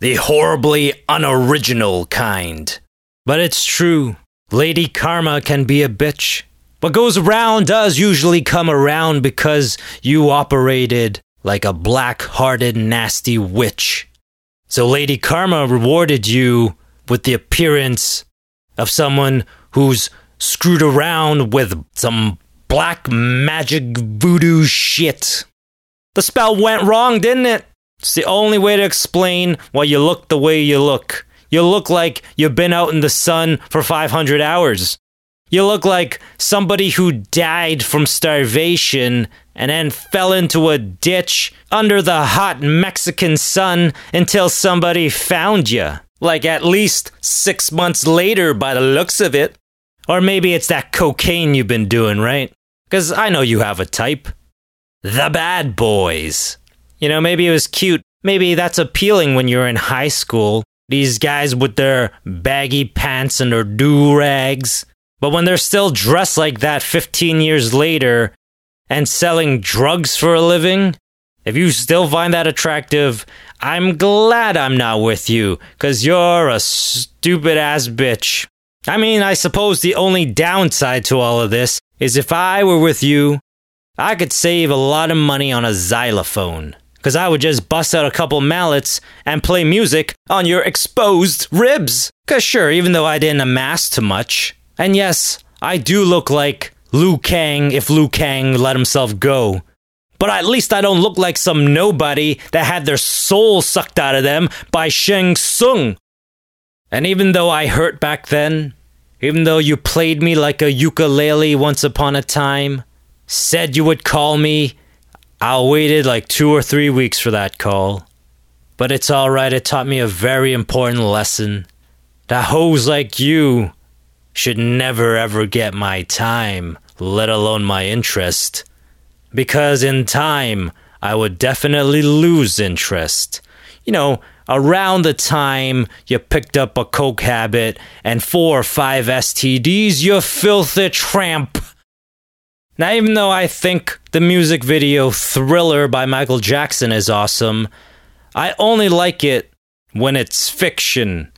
Speaker 1: The horribly unoriginal kind. But it's true. Lady Karma can be a bitch. What goes around does usually come around because you operated like a black hearted, nasty witch. So Lady Karma rewarded you with the appearance of someone who's screwed around with some black magic voodoo shit. The spell went wrong, didn't it? It's the only way to explain why you look the way you look. You look like you've been out in the sun for 500 hours. You look like somebody who died from starvation and then fell into a ditch under the hot Mexican sun until somebody found you. Like at least six months later, by the looks of it. Or maybe it's that cocaine you've been doing, right? Because I know you have a type. The bad boys. You know, maybe it was cute. Maybe that's appealing when you're in high school. These guys with their baggy pants and their do rags. But when they're still dressed like that 15 years later and selling drugs for a living, if you still find that attractive, I'm glad I'm not with you, because you're a stupid ass bitch. I mean, I suppose the only downside to all of this is if I were with you, I could save a lot of money on a xylophone. Because I would just bust out a couple mallets and play music on your exposed ribs. Because sure, even though I didn't amass too much, and yes, I do look like Liu Kang if Liu Kang let himself go. But at least I don't look like some nobody that had their soul sucked out of them by Shang Tsung. And even though I hurt back then, even though you played me like a ukulele once upon a time, said you would call me, I waited like two or three weeks for that call. But it's alright, it taught me a very important lesson. That hoes like you should never ever get my time, let alone my interest. Because in time, I would definitely lose interest. You know, around the time you picked up a coke habit and four or five STDs, you filthy tramp. Now, even though I think the music video Thriller by Michael Jackson is awesome, I only like it when it's fiction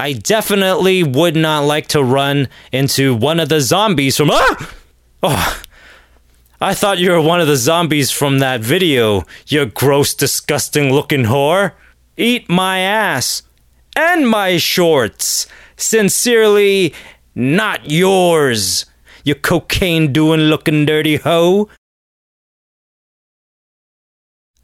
Speaker 1: I definitely would not like to run into one of the zombies from. Ah! Oh, I thought you were one of the zombies from that video, you gross, disgusting looking whore. Eat my ass and my shorts. Sincerely, not yours, you cocaine doing looking dirty hoe.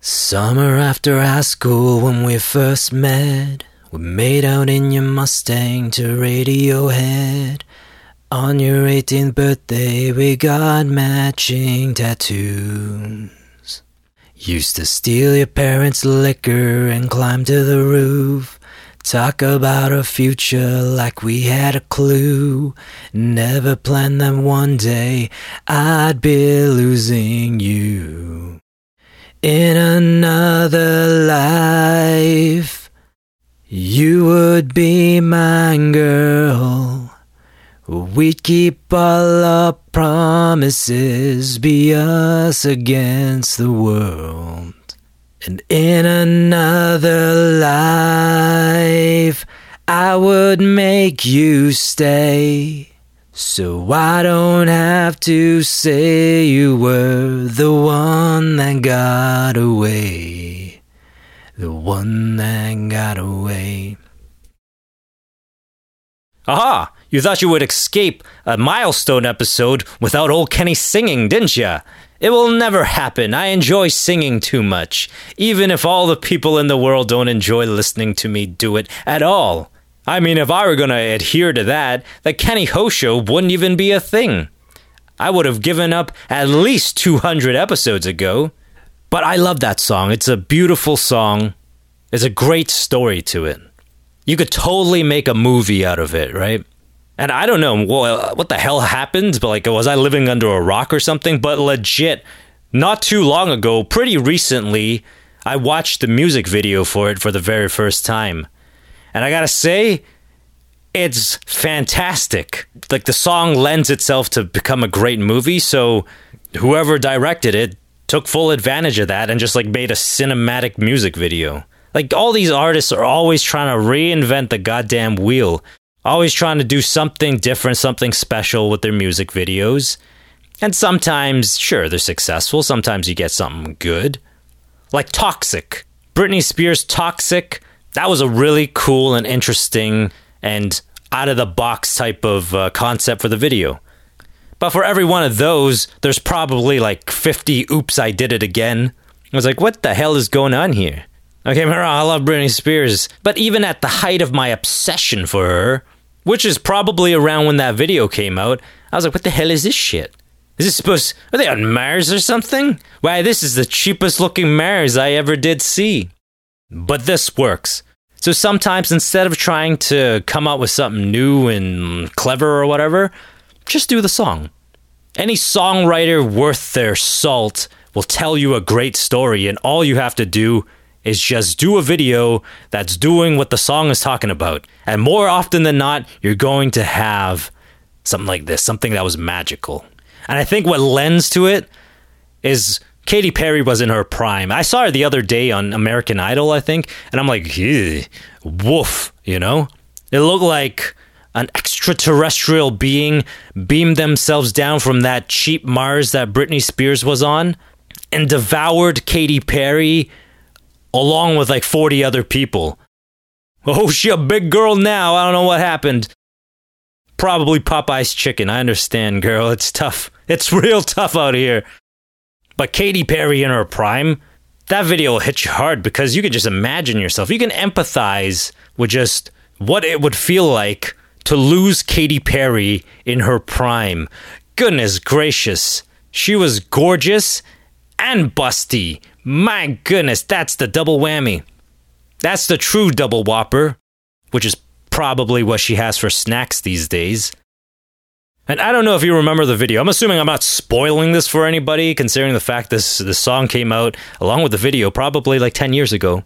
Speaker 1: Summer after high school when we first met. We made out in your Mustang to Radiohead. On your 18th birthday, we got matching tattoos. Used to steal your parents' liquor and climb to the roof. Talk about our future like we had a clue. Never planned that one day I'd be losing you. In another life. You would be my girl. We'd keep all our promises, be us against the world. And in another life, I would make you stay. So I don't have to say you were the one that got away. The one that got away. Aha! You thought you would escape a milestone episode without old Kenny singing, didn't ya? It will never happen. I enjoy singing too much, even if all the people in the world don't enjoy listening to me do it at all. I mean, if I were going to adhere to that, the Kenny Ho Show wouldn't even be a thing. I would have given up at least 200 episodes ago. But I love that song. It's a beautiful song. There's a great story to it. You could totally make a movie out of it, right? And I don't know what the hell happened, but like, was I living under a rock or something? But legit, not too long ago, pretty recently, I watched the music video for it for the very first time. And I gotta say, it's fantastic. Like, the song lends itself to become a great movie, so whoever directed it took full advantage of that and just like made a cinematic music video. Like, all these artists are always trying to reinvent the goddamn wheel always trying to do something different, something special with their music videos. And sometimes, sure, they're successful. Sometimes you get something good. Like Toxic. Britney Spears' Toxic. That was a really cool and interesting and out of the box type of uh, concept for the video. But for every one of those, there's probably like 50 oops, I did it again. I was like, what the hell is going on here? Okay, Mara, *laughs* I love Britney Spears. But even at the height of my obsession for her, which is probably around when that video came out. I was like, what the hell is this shit? Is this supposed are they on Mars or something? Why this is the cheapest looking Mars I ever did see. But this works. So sometimes instead of trying to come up with something new and clever or whatever, just do the song. Any songwriter worth their salt will tell you a great story, and all you have to do is just do a video that's doing what the song is talking about. And more often than not, you're going to have something like this, something that was magical. And I think what lends to it is Katy Perry was in her prime. I saw her the other day on American Idol, I think, and I'm like, woof, you know? It looked like an extraterrestrial being beamed themselves down from that cheap Mars that Britney Spears was on and devoured Katy Perry along with like 40 other people. Oh, she a big girl now. I don't know what happened. Probably Popeye's chicken. I understand, girl. It's tough. It's *laughs* real tough out here. But Katy Perry in her prime, that video will hit you hard because you can just imagine yourself. You can empathize with just what it would feel like to lose Katy Perry in her prime. Goodness gracious. She was gorgeous and busty. My goodness, that's the double whammy. That's the true double whopper, which is probably what she has for snacks these days. And I don't know if you remember the video. I'm assuming I'm not spoiling this for anybody, considering the fact this the song came out along with the video probably like 10 years ago.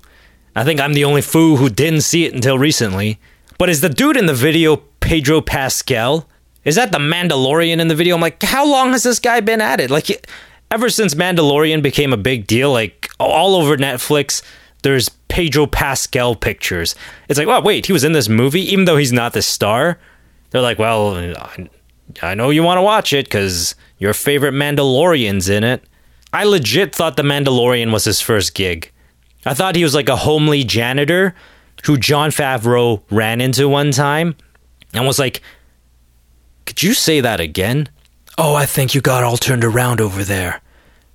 Speaker 1: I think I'm the only foo who didn't see it until recently. But is the dude in the video Pedro Pascal? Is that the Mandalorian in the video? I'm like, how long has this guy been at it? Like, ever since Mandalorian became a big deal, like all over Netflix, there's Pedro Pascal pictures. It's like, oh, wait, he was in this movie, even though he's not the star. They're like, well, I know you want to watch it because your favorite Mandalorian's in it. I legit thought The Mandalorian was his first gig. I thought he was like a homely janitor who Jon Favreau ran into one time and was like, Could you say that again? Oh, I think you got all turned around over there.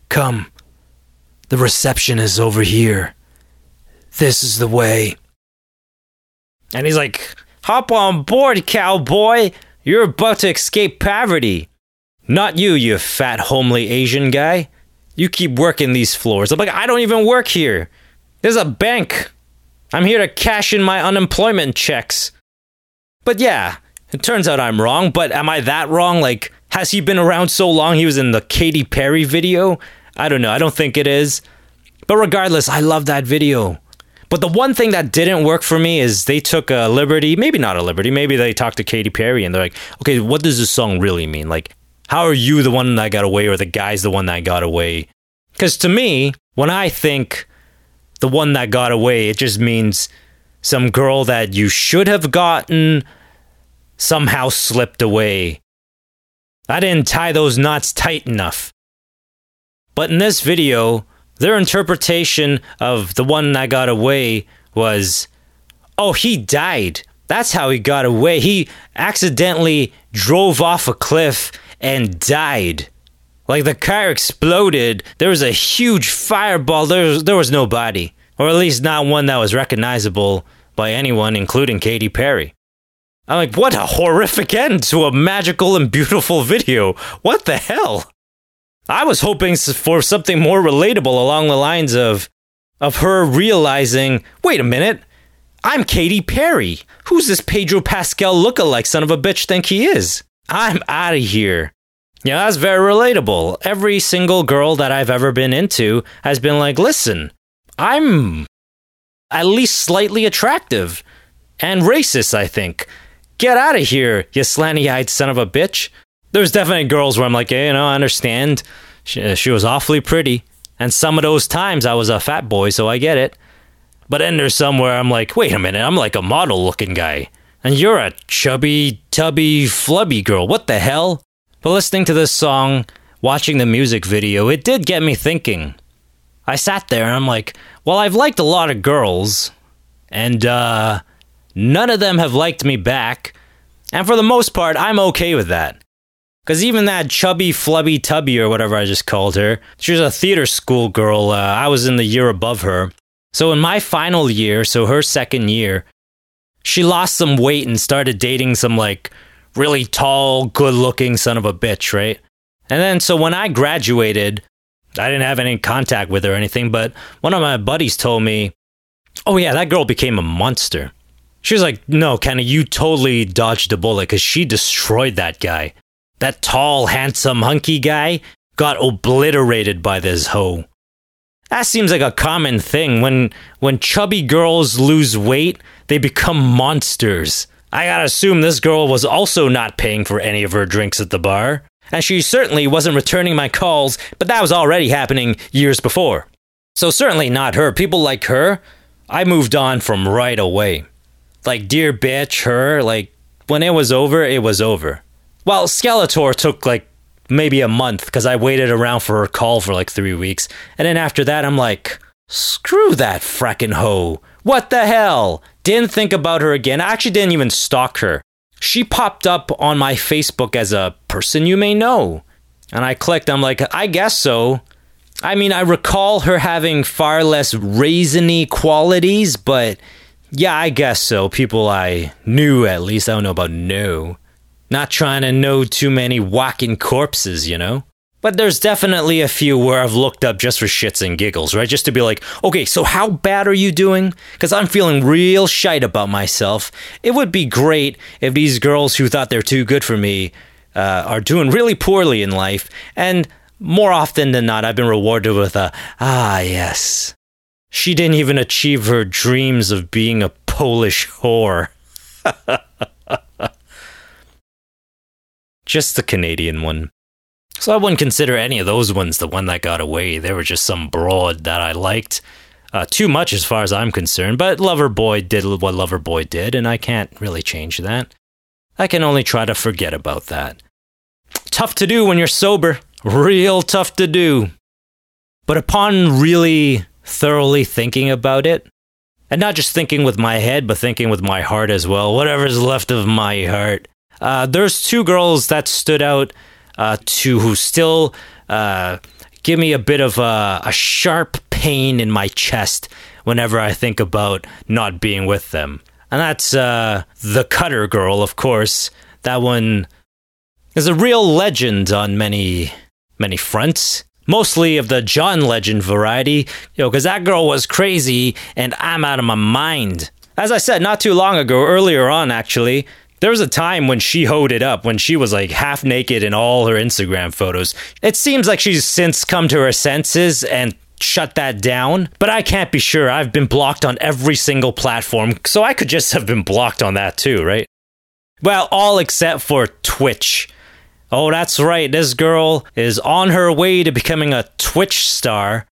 Speaker 1: Come. The reception is over here. This is the way. And he's like, Hop on board, cowboy. You're about to escape poverty. Not you, you fat, homely Asian guy. You keep working these floors. I'm like, I don't even work here. There's a bank. I'm here to cash in my unemployment checks. But yeah, it turns out I'm wrong, but am I that wrong? Like, has he been around so long he was in the Katy Perry video? I don't know. I don't think it is. But regardless, I love that video. But the one thing that didn't work for me is they took a liberty, maybe not a liberty, maybe they talked to Katy Perry and they're like, okay, what does this song really mean? Like, how are you the one that got away or the guy's the one that got away? Because to me, when I think the one that got away, it just means some girl that you should have gotten somehow slipped away I didn't tie those knots tight enough. But in this video, their interpretation of the one that got away was oh, he died. That's how he got away. He accidentally drove off a cliff and died. Like the car exploded, there was a huge fireball, there was, there was no body. Or at least not one that was recognizable by anyone, including Katy Perry. I'm like, what a horrific end to a magical and beautiful video. What the hell? I was hoping for something more relatable along the lines of of her realizing, wait a minute, I'm Katy Perry. Who's this Pedro Pascal lookalike son of a bitch think he is? I'm out of here. Yeah, that's very relatable. Every single girl that I've ever been into has been like, listen, I'm at least slightly attractive and racist, I think. Get out of here, you slanty eyed son of a bitch. There's definitely girls where I'm like, hey, you know, I understand. She, uh, she was awfully pretty. And some of those times I was a fat boy, so I get it. But then there's somewhere I'm like, wait a minute, I'm like a model looking guy. And you're a chubby, tubby, flubby girl. What the hell? But listening to this song, watching the music video, it did get me thinking. I sat there and I'm like, well, I've liked a lot of girls, and uh, none of them have liked me back. And for the most part, I'm okay with that. Because even that chubby, flubby tubby, or whatever I just called her, she was a theater school girl. Uh, I was in the year above her. So in my final year, so her second year, she lost some weight and started dating some like really tall, good looking son of a bitch, right? And then so when I graduated, I didn't have any contact with her or anything, but one of my buddies told me, Oh, yeah, that girl became a monster. She was like, No, Kenny, you totally dodged a bullet because she destroyed that guy. That tall, handsome, hunky guy got obliterated by this hoe. That seems like a common thing. When when chubby girls lose weight, they become monsters. I gotta assume this girl was also not paying for any of her drinks at the bar. And she certainly wasn't returning my calls, but that was already happening years before. So, certainly not her. People like her, I moved on from right away. Like, dear bitch, her, like, when it was over, it was over. Well, Skeletor took like maybe a month because I waited around for her call for like three weeks. And then after that, I'm like, screw that frackin' hoe. What the hell? Didn't think about her again. I actually didn't even stalk her. She popped up on my Facebook as a person you may know. And I clicked, I'm like, I guess so. I mean, I recall her having far less raisiny qualities, but yeah, I guess so. People I knew at least. I don't know about know. Not trying to know too many walking corpses, you know? But there's definitely a few where I've looked up just for shits and giggles, right? Just to be like, okay, so how bad are you doing? Because I'm feeling real shite about myself. It would be great if these girls who thought they're too good for me uh, are doing really poorly in life. And more often than not, I've been rewarded with a, ah, yes. She didn't even achieve her dreams of being a Polish whore. *laughs* Just the Canadian one. So I wouldn't consider any of those ones the one that got away. They were just some broad that I liked. Uh, too much as far as I'm concerned, but Loverboy did what Loverboy did, and I can't really change that. I can only try to forget about that. Tough to do when you're sober. Real tough to do. But upon really thoroughly thinking about it, and not just thinking with my head, but thinking with my heart as well, whatever's left of my heart, uh, there's two girls that stood out uh, to who still uh, give me a bit of a, a, sharp pain in my chest whenever I think about not being with them. And that's uh, the Cutter Girl, of course. That one is a real legend on many, many fronts. Mostly of the John Legend variety, know, because that girl was crazy and I'm out of my mind. As I said not too long ago, earlier on actually, there was a time when she hoed it up, when she was like half naked in all her Instagram photos. It seems like she's since come to her senses and shut that down, but I can't be sure. I've been blocked on every single platform, so I could just have been blocked on that too, right? Well, all except for Twitch. Oh, that's right. This girl is on her way to becoming a Twitch star.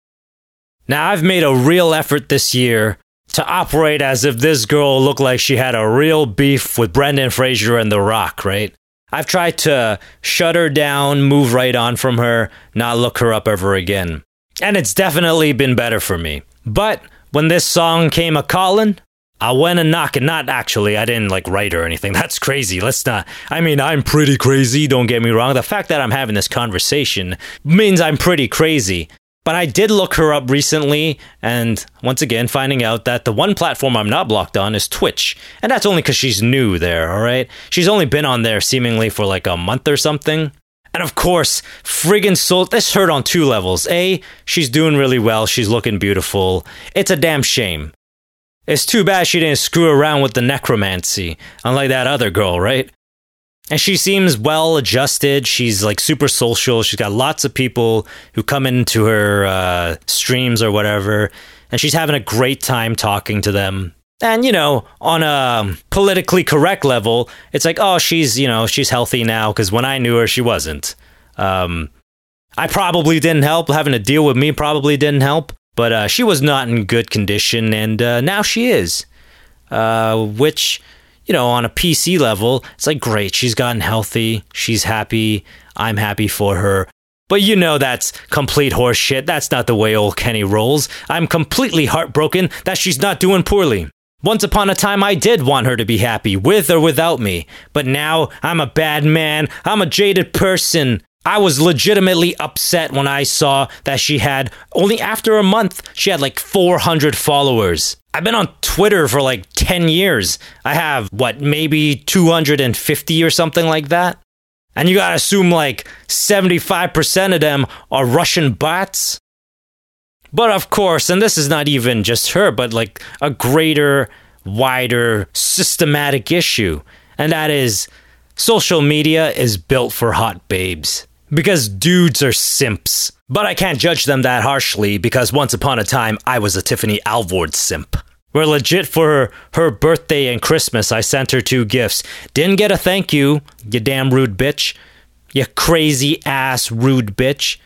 Speaker 1: Now, I've made a real effort this year to operate as if this girl looked like she had a real beef with Brendan Fraser and The Rock, right? I've tried to shut her down, move right on from her, not look her up ever again. And it's definitely been better for me. But when this song came a calling, I went and knocking. Not actually, I didn't like write or anything. *laughs* That's crazy. Let's not. I mean, I'm pretty crazy, don't get me wrong. The fact that I'm having this conversation means I'm pretty crazy. But I did look her up recently, and once again, finding out that the one platform I'm not blocked on is Twitch. And that's only because she's new there, alright? She's only been on there seemingly for like a month or something. And of course, friggin' soul, this hurt on two levels. A, she's doing really well, she's looking beautiful. It's a damn shame. It's too bad she didn't screw around with the necromancy, unlike that other girl, right? And she seems well adjusted. She's like super social. She's got lots of people who come into her uh, streams or whatever. And she's having a great time talking to them. And, you know, on a politically correct level, it's like, oh, she's, you know, she's healthy now because when I knew her, she wasn't. Um, I probably didn't help. Having to deal with me probably didn't help. But uh, she was not in good condition, and uh, now she is. Uh, which you know, on a PC level, it's like, great, she's gotten healthy, she's happy, I'm happy for her. But you know that's complete horseshit. That's not the way old Kenny rolls. I'm completely heartbroken that she's not doing poorly. Once upon a time, I did want her to be happy, with or without me. But now, I'm a bad man. I'm a jaded person. I was legitimately upset when I saw that she had, only after a month, she had like 400 followers. I've been on Twitter for like 10 years. I have, what, maybe 250 or something like that? And you gotta assume like 75% of them are Russian bots. But of course, and this is not even just her, but like a greater, wider, systematic issue. And that is social media is built for hot babes because dudes are simps. But I can't judge them that harshly because once upon a time I was a Tiffany Alvord simp. We're legit for her, her birthday and Christmas. I sent her two gifts. Didn't get a thank you, you damn rude bitch. You crazy ass rude bitch.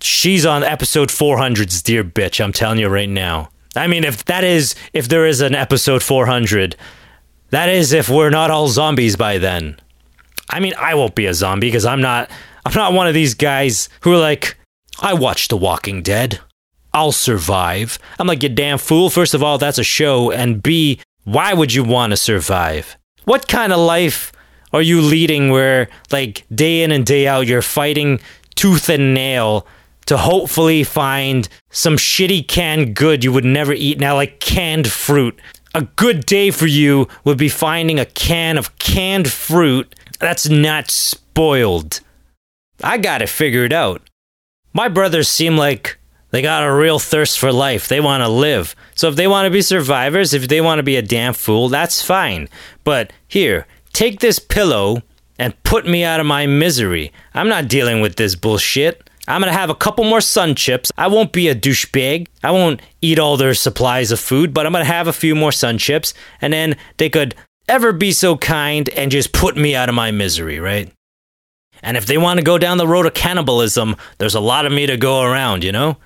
Speaker 1: She's on episode 400's dear bitch, I'm telling you right now. I mean, if that is, if there is an episode 400, that is if we're not all zombies by then. I mean, I won't be a zombie because I'm not, I'm not one of these guys who are like, I watched The Walking Dead. I'll survive. I'm like, you damn fool. First of all, that's a show. And B, why would you want to survive? What kind of life are you leading where, like, day in and day out, you're fighting tooth and nail to hopefully find some shitty canned good you would never eat now, like canned fruit? A good day for you would be finding a can of canned fruit that's not spoiled. I got it figured out. My brothers seem like they got a real thirst for life. They want to live. So if they want to be survivors, if they want to be a damn fool, that's fine. But here, take this pillow and put me out of my misery. I'm not dealing with this bullshit. I'm gonna have a couple more SunChips. I won't be a douchebag. I won't eat all their supplies of food, but I'm gonna have a few more SunChips, and then they could ever be so kind and just put me out of my misery, right? And if they want to go down the road of cannibalism, there's a lot of me to go around, you know?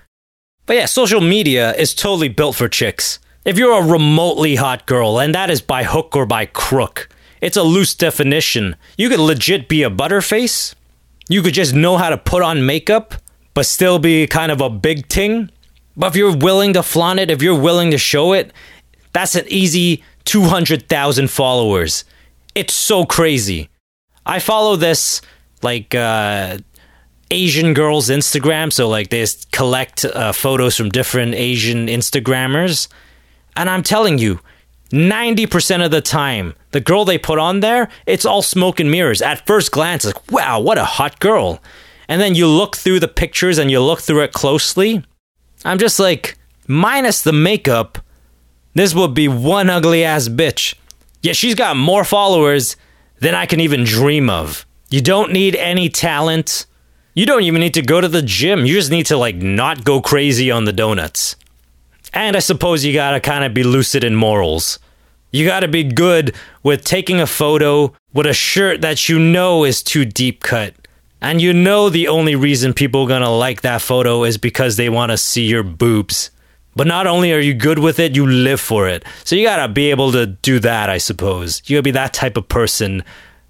Speaker 1: But yeah, social media is totally built for chicks. If you're a remotely hot girl, and that is by hook or by crook, it's a loose definition. You could legit be a butterface. You could just know how to put on makeup, but still be kind of a big ting. But if you're willing to flaunt it, if you're willing to show it, that's an easy 200,000 followers. It's so crazy. I follow this like uh, Asian girls Instagram, so like they collect uh, photos from different Asian Instagrammers, and I'm telling you, 90% of the time, the girl they put on there, it's all smoke and mirrors. At first glance, like, wow, what a hot girl. And then you look through the pictures and you look through it closely. I'm just like, minus the makeup, this would be one ugly ass bitch. Yeah, she's got more followers than I can even dream of. You don't need any talent. You don't even need to go to the gym. You just need to like not go crazy on the donuts. And I suppose you gotta kind of be lucid in morals. You gotta be good with taking a photo with a shirt that you know is too deep cut. And you know the only reason people are gonna like that photo is because they wanna see your boobs. But not only are you good with it, you live for it. So you gotta be able to do that, I suppose. You gotta be that type of person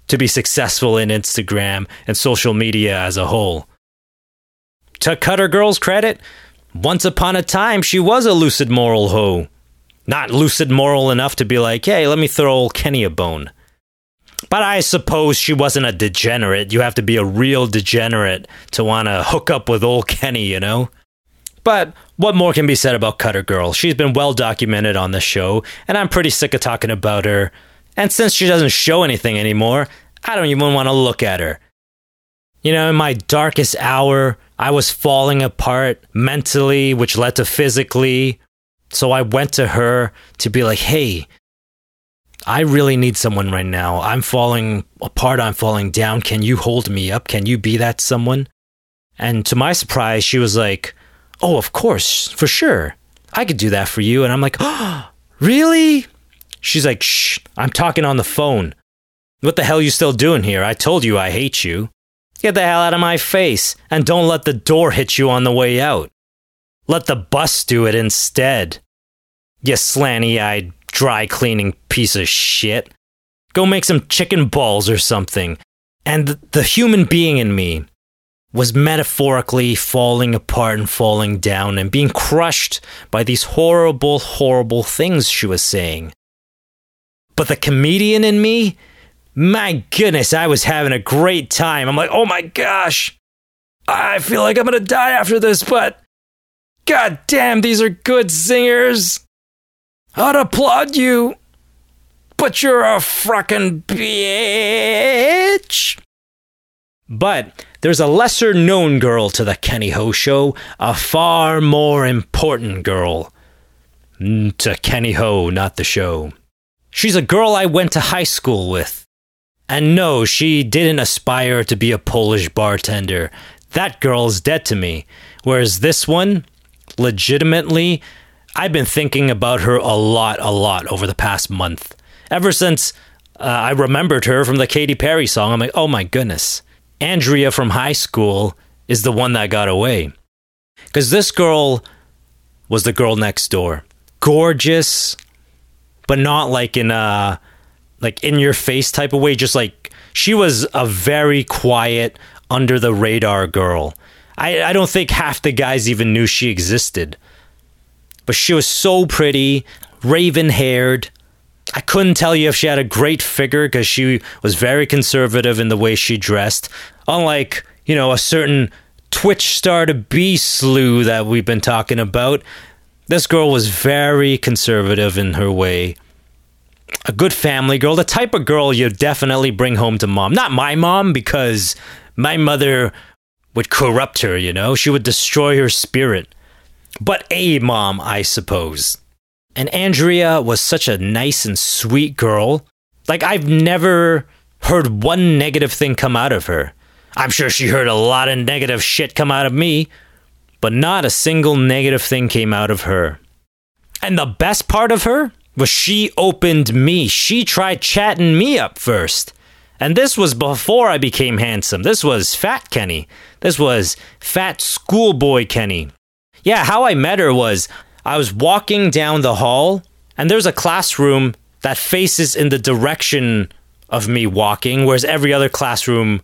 Speaker 1: to be successful in Instagram and social media as a whole. To Cutter Girl's credit, once upon a time she was a lucid moral hoe. Not lucid moral enough to be like, hey, let me throw old Kenny a bone. But I suppose she wasn't a degenerate. You have to be a real degenerate to want to hook up with old Kenny, you know? But what more can be said about Cutter Girl? She's been well documented on the show, and I'm pretty sick of talking about her. And since she doesn't show anything anymore, I don't even want to look at her. You know, in my darkest hour, I was falling apart mentally, which led to physically. So I went to her to be like, hey, I really need someone right now. I'm falling apart. I'm falling down. Can you hold me up? Can you be that someone? And to my surprise, she was like, Oh, of course, for sure. I could do that for you. And I'm like, Oh, *gasps* really? She's like, Shh, I'm talking on the phone. What the hell you still doing here? I told you I hate you. Get the hell out of my face and don't let the door hit you on the way out. Let the bus do it instead. You slanty eyed, dry cleaning piece of shit. Go make some chicken balls or something. And the human being in me was metaphorically falling apart and falling down and being crushed by these horrible, horrible things she was saying. But the comedian in me, my goodness, I was having a great time. I'm like, oh my gosh, I feel like I'm gonna die after this, but god damn, these are good singers. I'd applaud you, but you're a frickin' bitch. But there's a lesser known girl to the Kenny Ho show, a far more important girl. Mm, To Kenny Ho, not the show. She's a girl I went to high school with. And no, she didn't aspire to be a Polish bartender. That girl's dead to me. Whereas this one, legitimately, I've been thinking about her a lot, a lot over the past month. Ever since uh, I remembered her from the Katy Perry song, I'm like, oh my goodness. Andrea from high school is the one that got away. Because this girl was the girl next door. Gorgeous, but not like in a like in your face type of way. Just like she was a very quiet, under the radar girl. I, I don't think half the guys even knew she existed. But she was so pretty, raven haired. I couldn't tell you if she had a great figure because she was very conservative in the way she dressed. Unlike, you know, a certain Twitch star to be slew that we've been talking about. This girl was very conservative in her way. A good family girl, the type of girl you definitely bring home to mom. Not my mom, because my mother would corrupt her, you know? She would destroy her spirit. But a mom, I suppose. And Andrea was such a nice and sweet girl. Like, I've never heard one negative thing come out of her. I'm sure she heard a lot of negative shit come out of me, but not a single negative thing came out of her. And the best part of her was she opened me. She tried chatting me up first. And this was before I became handsome. This was Fat Kenny. This was Fat Schoolboy Kenny. Yeah, how I met her was I was walking down the hall, and there's a classroom that faces in the direction of me walking, whereas every other classroom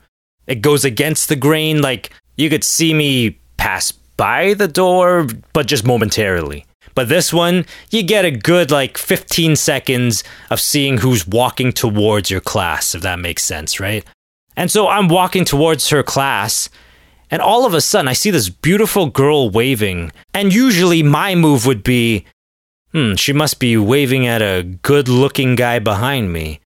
Speaker 1: it goes against the grain. Like you could see me pass by the door, but just momentarily. But this one, you get a good like 15 seconds of seeing who's walking towards your class, if that makes sense, right? And so I'm walking towards her class, and all of a sudden I see this beautiful girl waving. And usually my move would be, hmm, she must be waving at a good looking guy behind me.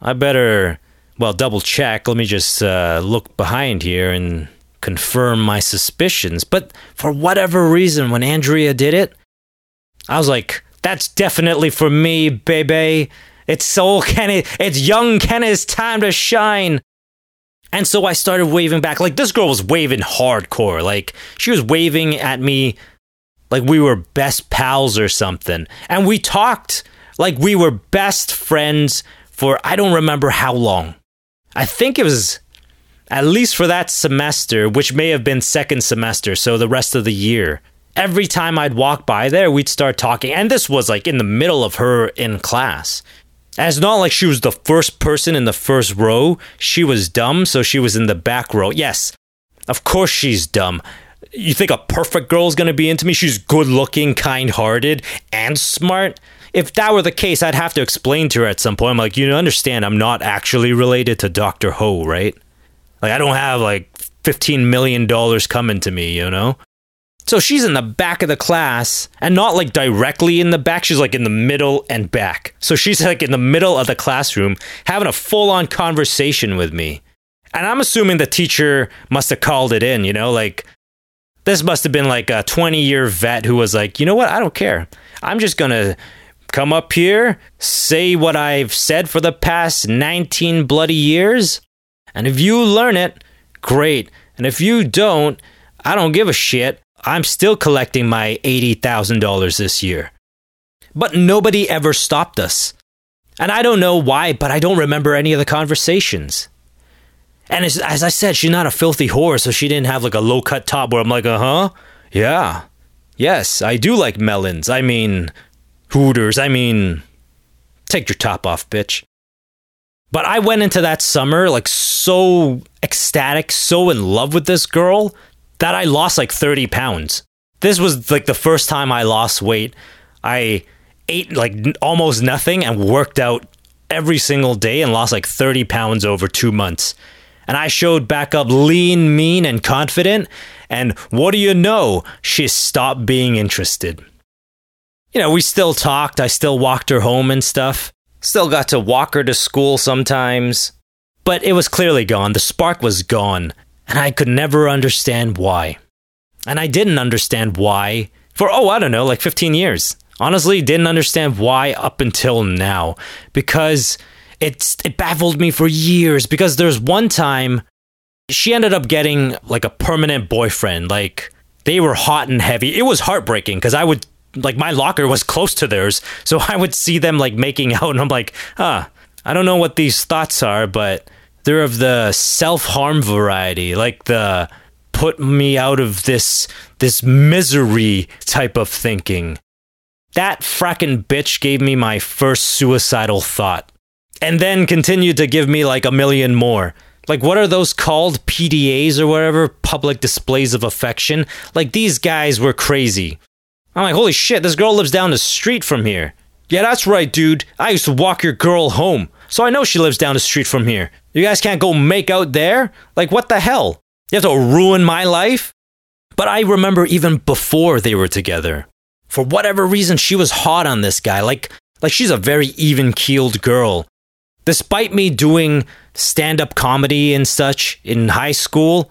Speaker 1: I better, well, double check. Let me just uh, look behind here and confirm my suspicions. But for whatever reason, when Andrea did it, I was like, that's definitely for me, baby. It's so *laughs* Kenny, it's young Kenny's time to shine. And so I started waving back. Like this girl was waving hardcore. Like she was waving at me like we were best pals or something. And we talked like we were best friends for I don't remember how long. I think it was at least for that semester, which may have been second semester, so the rest of the year. Every time I'd walk by there, we'd start talking. And this was like in the middle of her in class. And it's not like she was the first person in the first row. She was dumb, so she was in the back row. Yes, of course she's dumb. You think a perfect girl's gonna be into me? She's good looking, kind hearted, and smart. If that were the case, I'd have to explain to her at some point. I'm like, you understand, I'm not actually related to Dr. Ho, right? Like, I don't have like $15 million coming to me, you know? So she's in the back of the class and not like directly in the back. She's like in the middle and back. So she's like in the middle of the classroom having a full on conversation with me. And I'm assuming the teacher must have called it in, you know, like this must have been like a 20 year vet who was like, you know what? I don't care. I'm just going to come up here, say what I've said for the past 19 bloody years. And if you learn it, great. And if you don't, I don't give a shit. I'm still collecting my $80,000 this year. But nobody ever stopped us. And I don't know why, but I don't remember any of the conversations. And as, as I said, she's not a filthy whore, so she didn't have like a low cut top where I'm like, uh huh, yeah, yes, I do like melons. I mean, Hooters. I mean, take your top off, bitch. But I went into that summer like so ecstatic, so in love with this girl that I lost like 30 pounds. This was like the first time I lost weight. I ate like almost nothing and worked out every single day and lost like 30 pounds over two months. And I showed back up lean, mean, and confident. And what do you know? She stopped being interested. You know, we still talked. I still walked her home and stuff. Still got to walk her to school sometimes. But it was clearly gone. The spark was gone and I could never understand why. And I didn't understand why for, oh, I don't know, like 15 years. Honestly, didn't understand why up until now because it, it baffled me for years. Because there's one time she ended up getting like a permanent boyfriend. Like they were hot and heavy. It was heartbreaking because I would, like, my locker was close to theirs. So *laughs* I would see them like making out and I'm like, huh, I don't know what these thoughts are, but they're of the self harm variety, like the put me out of this this misery type of thinking. That frackin' bitch gave me my first suicidal thought. And then continued to give me like a million more. Like, what are those called? PDAs or whatever? Public displays of affection? Like, these guys were crazy. I'm like, holy shit, this girl lives down the street from here. Yeah, that's right, dude. I used to walk your girl home. So I know she lives down the street from here. You guys can't go make out there? Like, what the hell? You have to ruin my life? But I remember even before they were together. For whatever reason, she was hot on this guy. Like, like she's a very even keeled girl. Despite me doing stand up comedy and such in high school,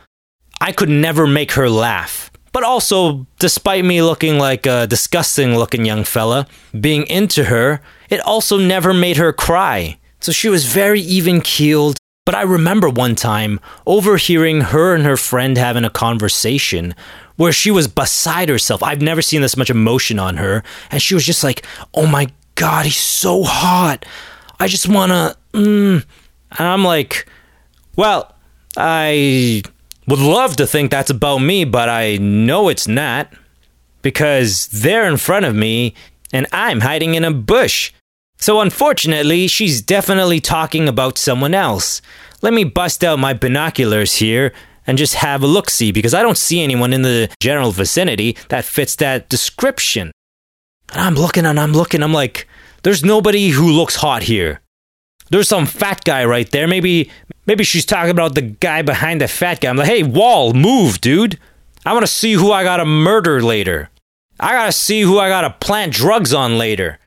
Speaker 1: I could never make her laugh. But also, despite me looking like a disgusting looking young fella, being into her, it also never made her cry. So she was very even keeled. But I remember one time overhearing her and her friend having a conversation where she was beside herself. I've never seen this much emotion on her. And she was just like, oh my God, he's so hot. I just wanna, mm. And I'm like, well, I would love to think that's about me, but I know it's not because they're in front of me and I'm hiding in a bush. So unfortunately, she's definitely talking about someone else. Let me bust out my binoculars here and just have a look see because I don't see anyone in the general vicinity that fits that description. And I'm looking and I'm looking, I'm like, there's nobody who looks hot here. There's some fat guy right there. Maybe maybe she's talking about the guy behind the fat guy. I'm like, hey, wall, move, dude. I want to see who I gotta murder later. I gotta see who I gotta plant drugs on later.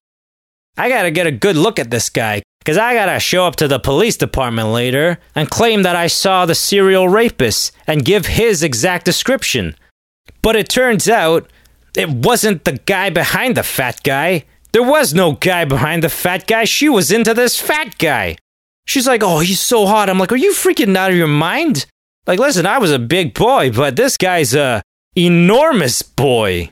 Speaker 1: I gotta get a good look at this guy, because I gotta show up to the police department later and claim that I saw the serial rapist and give his exact description. But it turns out it wasn't the guy behind the fat guy. There was no guy behind the fat guy. She was into this fat guy. She's like, oh, he's so hot. I'm like, are you freaking out of your mind? Like, listen, I was a big boy, but this guy's a enormous boy.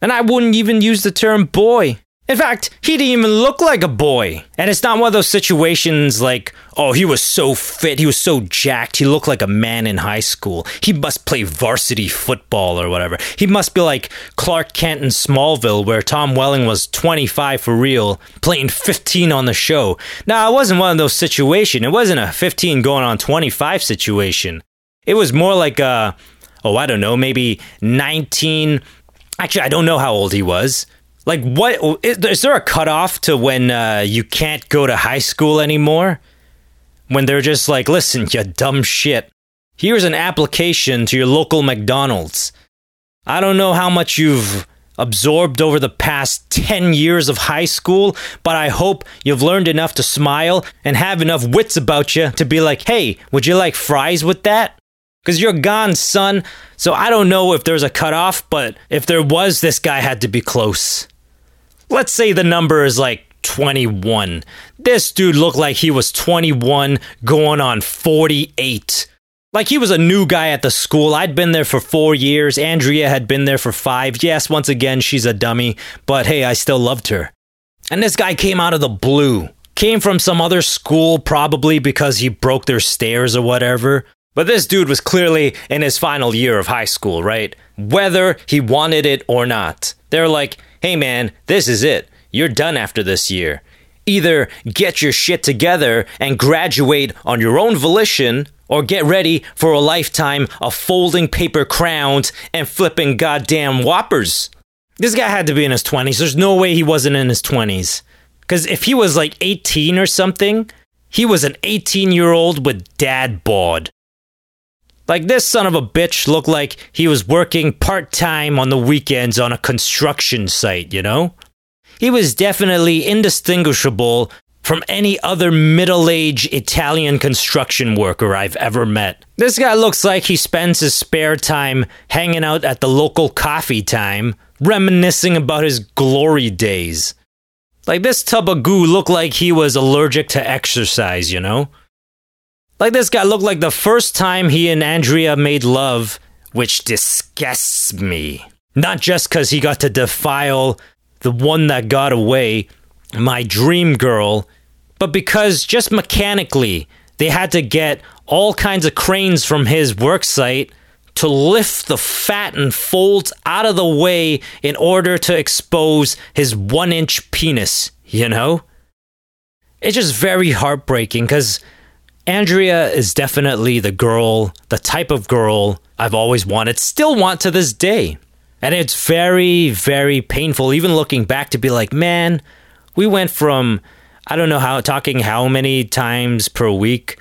Speaker 1: And I wouldn't even use the term boy. In fact, he didn't even look like a boy. And it's not one of those situations like, oh, he was so fit, he was so jacked, he looked like a man in high school. He must play varsity football or whatever. He must be like Clark Kent in Smallville, where Tom Welling was 25 for real, playing 15 on the show. Now, it wasn't one of those situations. It wasn't a 15 going on 25 situation. It was more like a, oh, I don't know, maybe 19. Actually, I don't know how old he was like, what is, is there a cutoff to when uh, you can't go to high school anymore? When they're just like, listen, you dumb shit. Here's an application to your local McDonald's. I don't know how much you've absorbed over the past 10 years of high school, but I hope you've learned enough to smile and have enough wits about you to be like, hey, would you like fries with that? Because you're gone, son. So I don't know if there's a cutoff, but if there was, this guy had to be close let's say the number is like 21. This dude looked like he was 21 going on 48. Like he was a new guy at the school. I'd been there for four years. Andrea had been there for five. Yes, once again, she's a dummy, but hey, I still loved her. And this guy came out of the blue. Came from some other school, probably because he broke their stairs or whatever. But this dude was clearly in his final year of high school, right? Whether he wanted it or not. They're like, hey man, this is it. You're done after this year. Either get your shit together and graduate on your own volition, or get ready for a lifetime of folding paper crowns and flipping goddamn whoppers. This guy had to be in his 20s. There's no way he wasn't in his 20s. Because if he was like 18 or something, he was an 18 year old with dad bod. Like this son of a bitch looked like he was working part time on the weekends on a construction site, you know? He was definitely indistinguishable from any other middle aged Italian construction worker I've ever met. This guy looks like he spends his spare time hanging out at the local Coffee Time, reminiscing about his glory days. Like this tub of goo looked like he was allergic to exercise, you know? Like this guy looked like the first time he and Andrea made love, which disgusts me. Not just because he got to defile the one that got away, my dream girl, but because just mechanically they had to get all kinds of cranes from his worksite to lift the fat and folds out of the way in order to expose his one inch penis, you know? It's just very heartbreaking because Andrea is definitely the girl, the type of girl I've always wanted, still want to this day. And it's very, very painful, even looking back, to be like, man, we went from, I don't know how, talking how many times per week,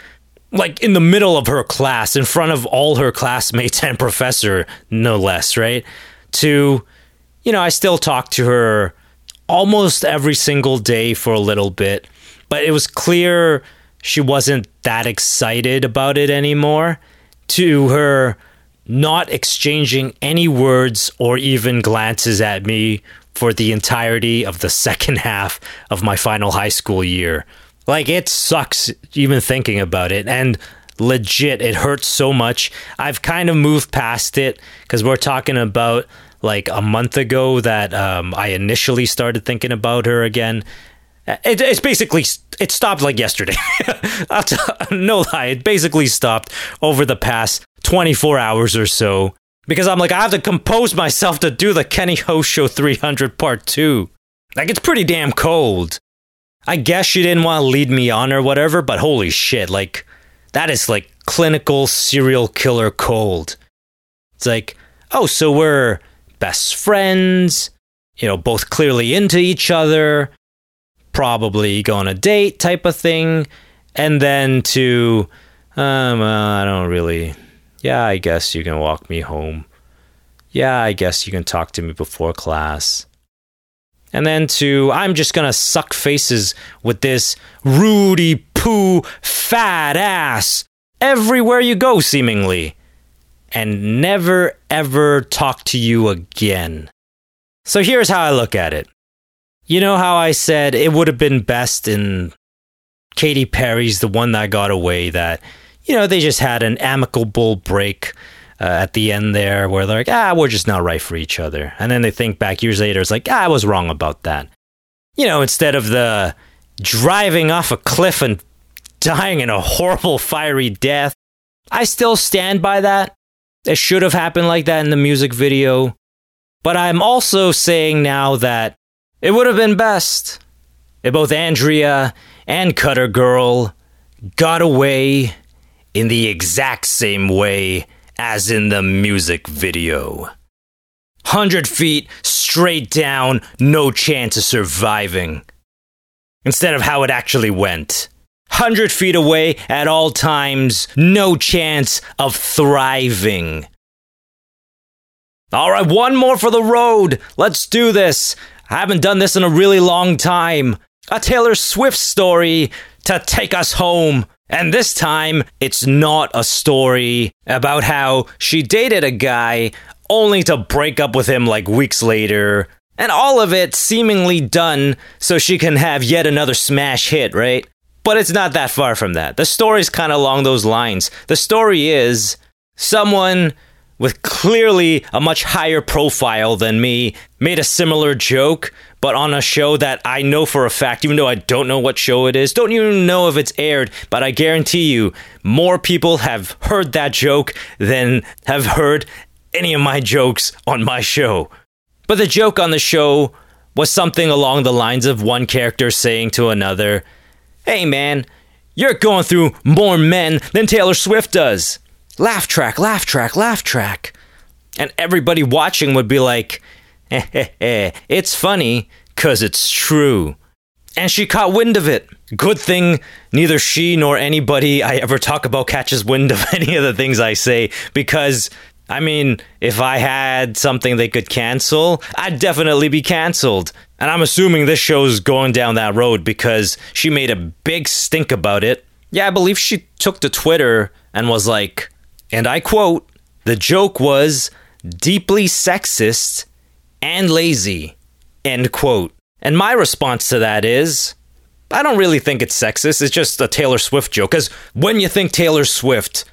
Speaker 1: like in the middle of her class, in front of all her classmates and professor, no less, right? To, you know, I still talk to her almost every single day for a little bit, but it was clear she wasn't that excited about it anymore, to her not exchanging any words or even glances at me for the entirety of the *laughs* second half of my final high school year. Like, it sucks even thinking about it. And legit, it hurts so much. I've kind of moved past it because we're talking about like a month ago that um, I initially started thinking about her again. It, it's basically it stopped like yesterday. *laughs* no lie, it basically stopped over the past 24 hours or so because I'm like I have to compose myself to do the Kenny Ho Show 300 Part Two. Like it's pretty damn cold. I guess she didn't want to lead me on or whatever, but holy shit, like that is like clinical serial killer cold. It's like, oh, so we're best friends, you know, both clearly into each other probably go on a date type of thing, and then to, um, uh, I don't really, yeah, I guess you can walk me home. Yeah, I guess you can talk to me before class. And then to, I'm just gonna suck faces with this Rudy Poo fat ass everywhere you go, seemingly, and never ever talk to you again. So here's how I look at it. You know how I said it would have been best in Katy Perry's The One That Got Away that, you know, they just had an amicable break uh, at the end there where they're like, ah, we're just not right for each other. And then they think back years later, it's like, ah, I was wrong about that. You know, instead of the driving off a cliff and dying in a horrible fiery death. I still stand by that. It should have happened like that in the music video. But I'm also saying now that it would have been best if both Andrea and Cutter Girl got away in the exact same way as in the music video. 100 feet straight down, no chance of surviving. Instead of how it actually went. 100 feet away at all times, no chance of thriving. All right, one more for the road. Let's do this. I haven't done this in a really long time. A Taylor Swift story to take us home. And this time, it's not a story about how she dated a guy only to break up with him like weeks later. And all of it seemingly done so she can have yet another smash hit, right? But it's not that far from that. The story's kind of along those lines. The story is someone with clearly a much higher profile than me made a similar joke, but on a show that I know for a fact, even though I don't know what show it is, don't even know if it's aired, but I guarantee you, more people have heard that joke than have heard any of my jokes on my show. But the joke on the show was something along the lines of one character saying to another, Hey man, you're going through more men than Taylor Swift does. Laugh track, laugh track, laugh track. And everybody watching would be like, eh, eh, eh. it's funny because it's true. And she caught wind of it. Good thing neither she nor anybody I ever talk about catches wind of *laughs* any of the things I say because I mean, if I had something they could cancel, I'd definitely be canceled. And I'm assuming this show's going down that road because she made a big stink about it. Yeah, I believe she took to Twitter and was like, and I quote, the joke was deeply sexist and lazy, end quote. And my response to that is, I don't really think it's sexist. It's just a Taylor Swift joke. Because when you think Taylor Swift,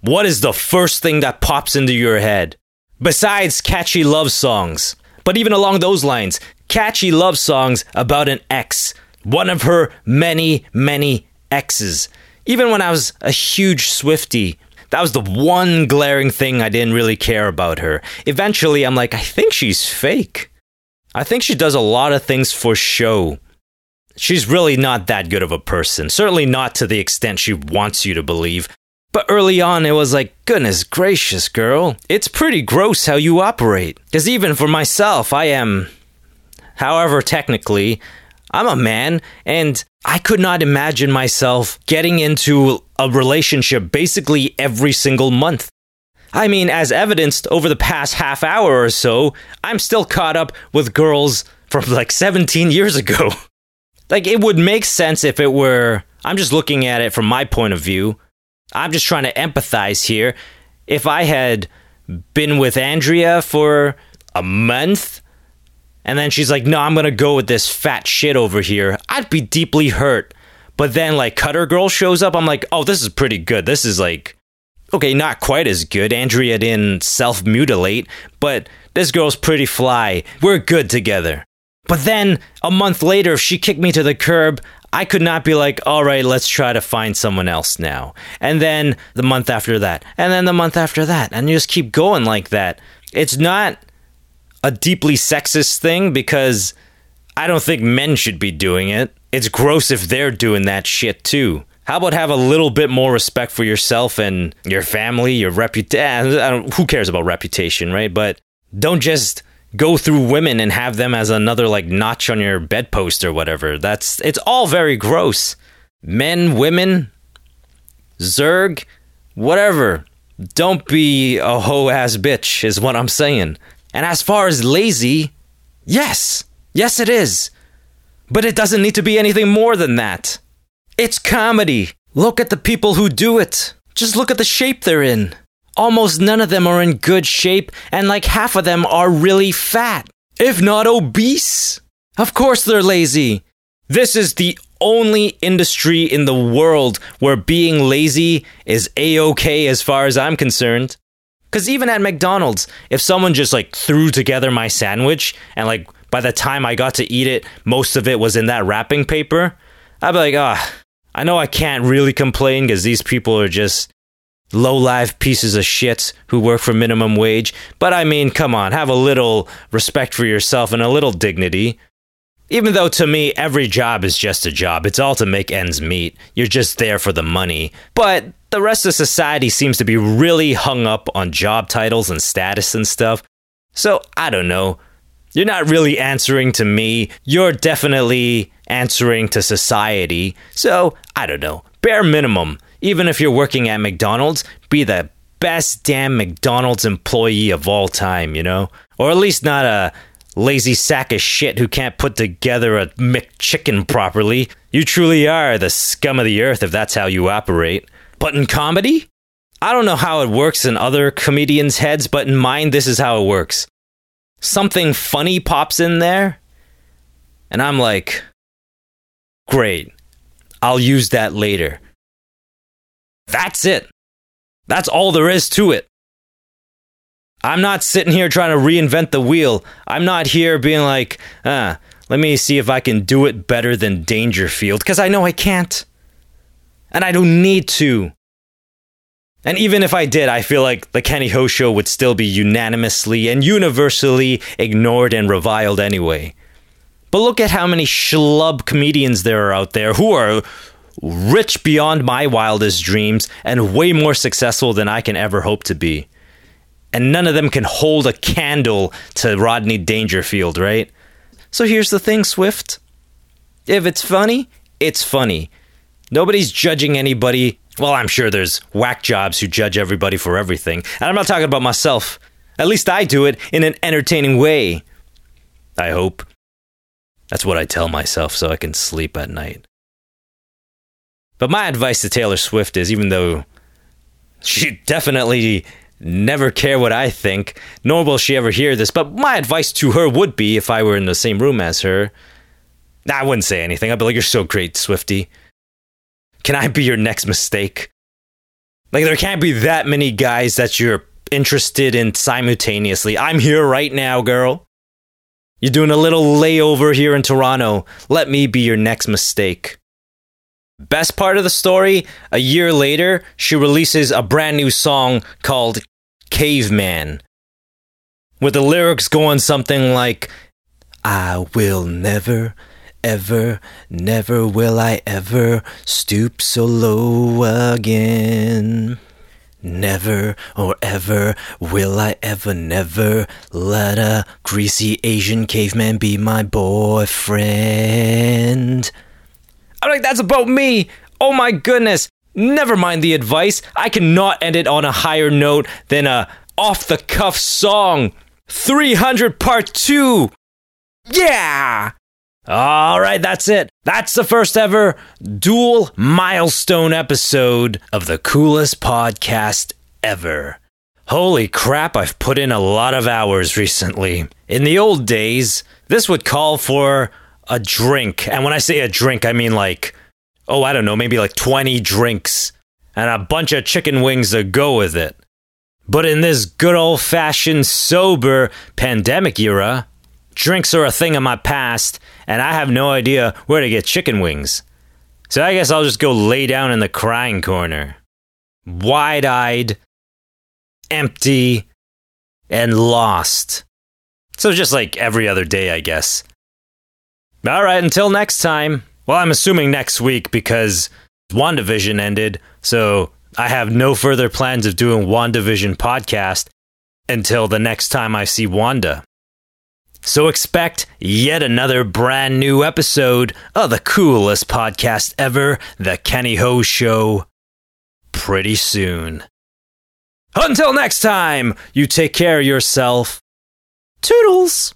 Speaker 1: what is the first thing that pops into your head? Besides catchy love songs. But even along those lines, catchy love songs about an ex. One of her many, many exes. Even when I was a huge Swifty, that was the one glaring thing I didn't really care about her. Eventually, I'm like, I think she's fake. I think she does a lot of things for show. She's really not that good of a person. Certainly not to the extent she wants you to believe. But early on, it was like, goodness gracious, girl. It's pretty gross how you operate. Because even for myself, I am, however, technically, I'm a man, and I could not imagine myself getting into a relationship basically every single month. I mean, as evidenced over the past half hour or so, I'm still caught up with girls from like 17 years ago. *laughs* like, it would make sense if it were, I'm just looking at it from my point of view I'm just trying to empathize here. If I had been with Andrea for a month and then she's like, no, I'm going to go with this fat shit over here, I'd be deeply hurt. But then, like, Cutter Girl shows up, I'm like, oh, this is pretty good. This is like, okay, not quite as good. Andrea didn't self mutilate, but this girl's pretty fly. We're good together. But then, a month later, if she kicked me to the curb, I could not be like, all right, let's try to find someone else now. And then the month after that, and then the month after that, and you just keep going like that. It's not a deeply sexist thing because I don't think men should be doing it. It's gross if they're doing that shit too. How about have a little bit more respect for yourself and your family, your reputation? Eh, who cares about reputation, right? But don't just go through women and have them as another like notch on your bedpost or whatever. That's it's all very gross. Men, women, Zerg, whatever. Don't be a hoe ass bitch, is what I'm saying. And as far as lazy, yes, yes, it is. But it doesn't need to be anything more than that. It's comedy. Look at the people who do it. Just look at the shape they're in almost none of them are in good shape, and like half of them are really fat, if not obese. Of course they're lazy. This is the only industry in the world where being lazy is a okay as far as I'm concerned. Because even at McDonald's, if someone just like threw together my sandwich and like by the time I got to eat it, most of it was in that wrapping paper, I'd be like, ah, I know I can't really complain because these people are just low life pieces of shit who work for minimum wage. But I mean, come on, have a little respect for yourself and a little dignity. Even though to me, every job is just a job, it's all to make ends meet. You're just there for the money. But the rest of society seems to be really hung up on job titles and status and stuff. So I don't know. You're not really answering to me. You're definitely answering to society. So I don't know. Bare minimum, even if you're working at McDonald's, be the best damn McDonald's employee of all time, you know? Or at least not a lazy sack of shit who can't put together a McChicken properly. You truly are the scum of the earth if that's how you operate. But in comedy? I don't know how it works in other comedians' heads, but in mine, this is how it works. Something funny pops in there, and I'm like, great, I'll use that later. That's it. That's all there is to it. I'm not sitting here trying to reinvent the wheel. I'm not here being like, ah, let me see if I can do it better than Dangerfield, because I know I can't. And I don't need to. And even if I did, I feel like the Kenny Ho show would still be unanimously and universally ignored and reviled anyway. But look at how many schlub comedians there are out there who are rich beyond my wildest dreams and way more successful than I can ever hope to be. And none of them can hold a candle to Rodney Dangerfield, right? So here's the thing, Swift. If it's funny, it's funny. Nobody's judging anybody. Well, I'm sure there's whack jobs who judge everybody for everything. And I'm not talking about myself. At least I do it in an entertaining way. I hope. That's what I tell myself so I can sleep at night. But my advice to Taylor Swift is even though she definitely never care what I think, nor will she ever hear this, but my advice to her would be if I were in the same room as her. I wouldn't say anything. I'd be like, You're so great, Swifty. Can I be your next mistake? Like, there can't be that many guys that you're interested in simultaneously. I'm here right now, girl. You're doing a little layover here in Toronto. Let me be your next mistake. Best part of the story a year later, she releases a brand new song called Caveman. With the lyrics going something like, I will never, ever, never will I ever stoop so low again. Never or ever will I ever, never let a greasy Asian caveman be my boyfriend. I'm like, that's about me. Oh my goodness. Never mind the advice. I cannot end it on a higher note than a off the cuff song. 300 part 2. Yeah. All right, that's it. That's the first ever dual milestone episode of the coolest podcast ever. Holy crap, I've put in a lot of hours recently. In the old days, this would call for a drink. And when I say a drink, I mean like, oh, I don't know, maybe like 20 drinks and a bunch of chicken wings to go with it. But in this good old fashioned sober pandemic era, drinks are a thing of my past, and I have no idea where to get chicken wings. So I guess I'll just go lay down in the crying corner. Wide eyed, empty, and lost. So just like every other day, I guess. All right, until next time. Well, I'm assuming next week because WandaVision ended, so I have no further plans of doing WandaVision podcast until the next time I see Wanda. So expect yet another brand new episode of the coolest podcast ever, The Kenny Ho Show, pretty soon. Until next time, you take care of yourself. Toodles!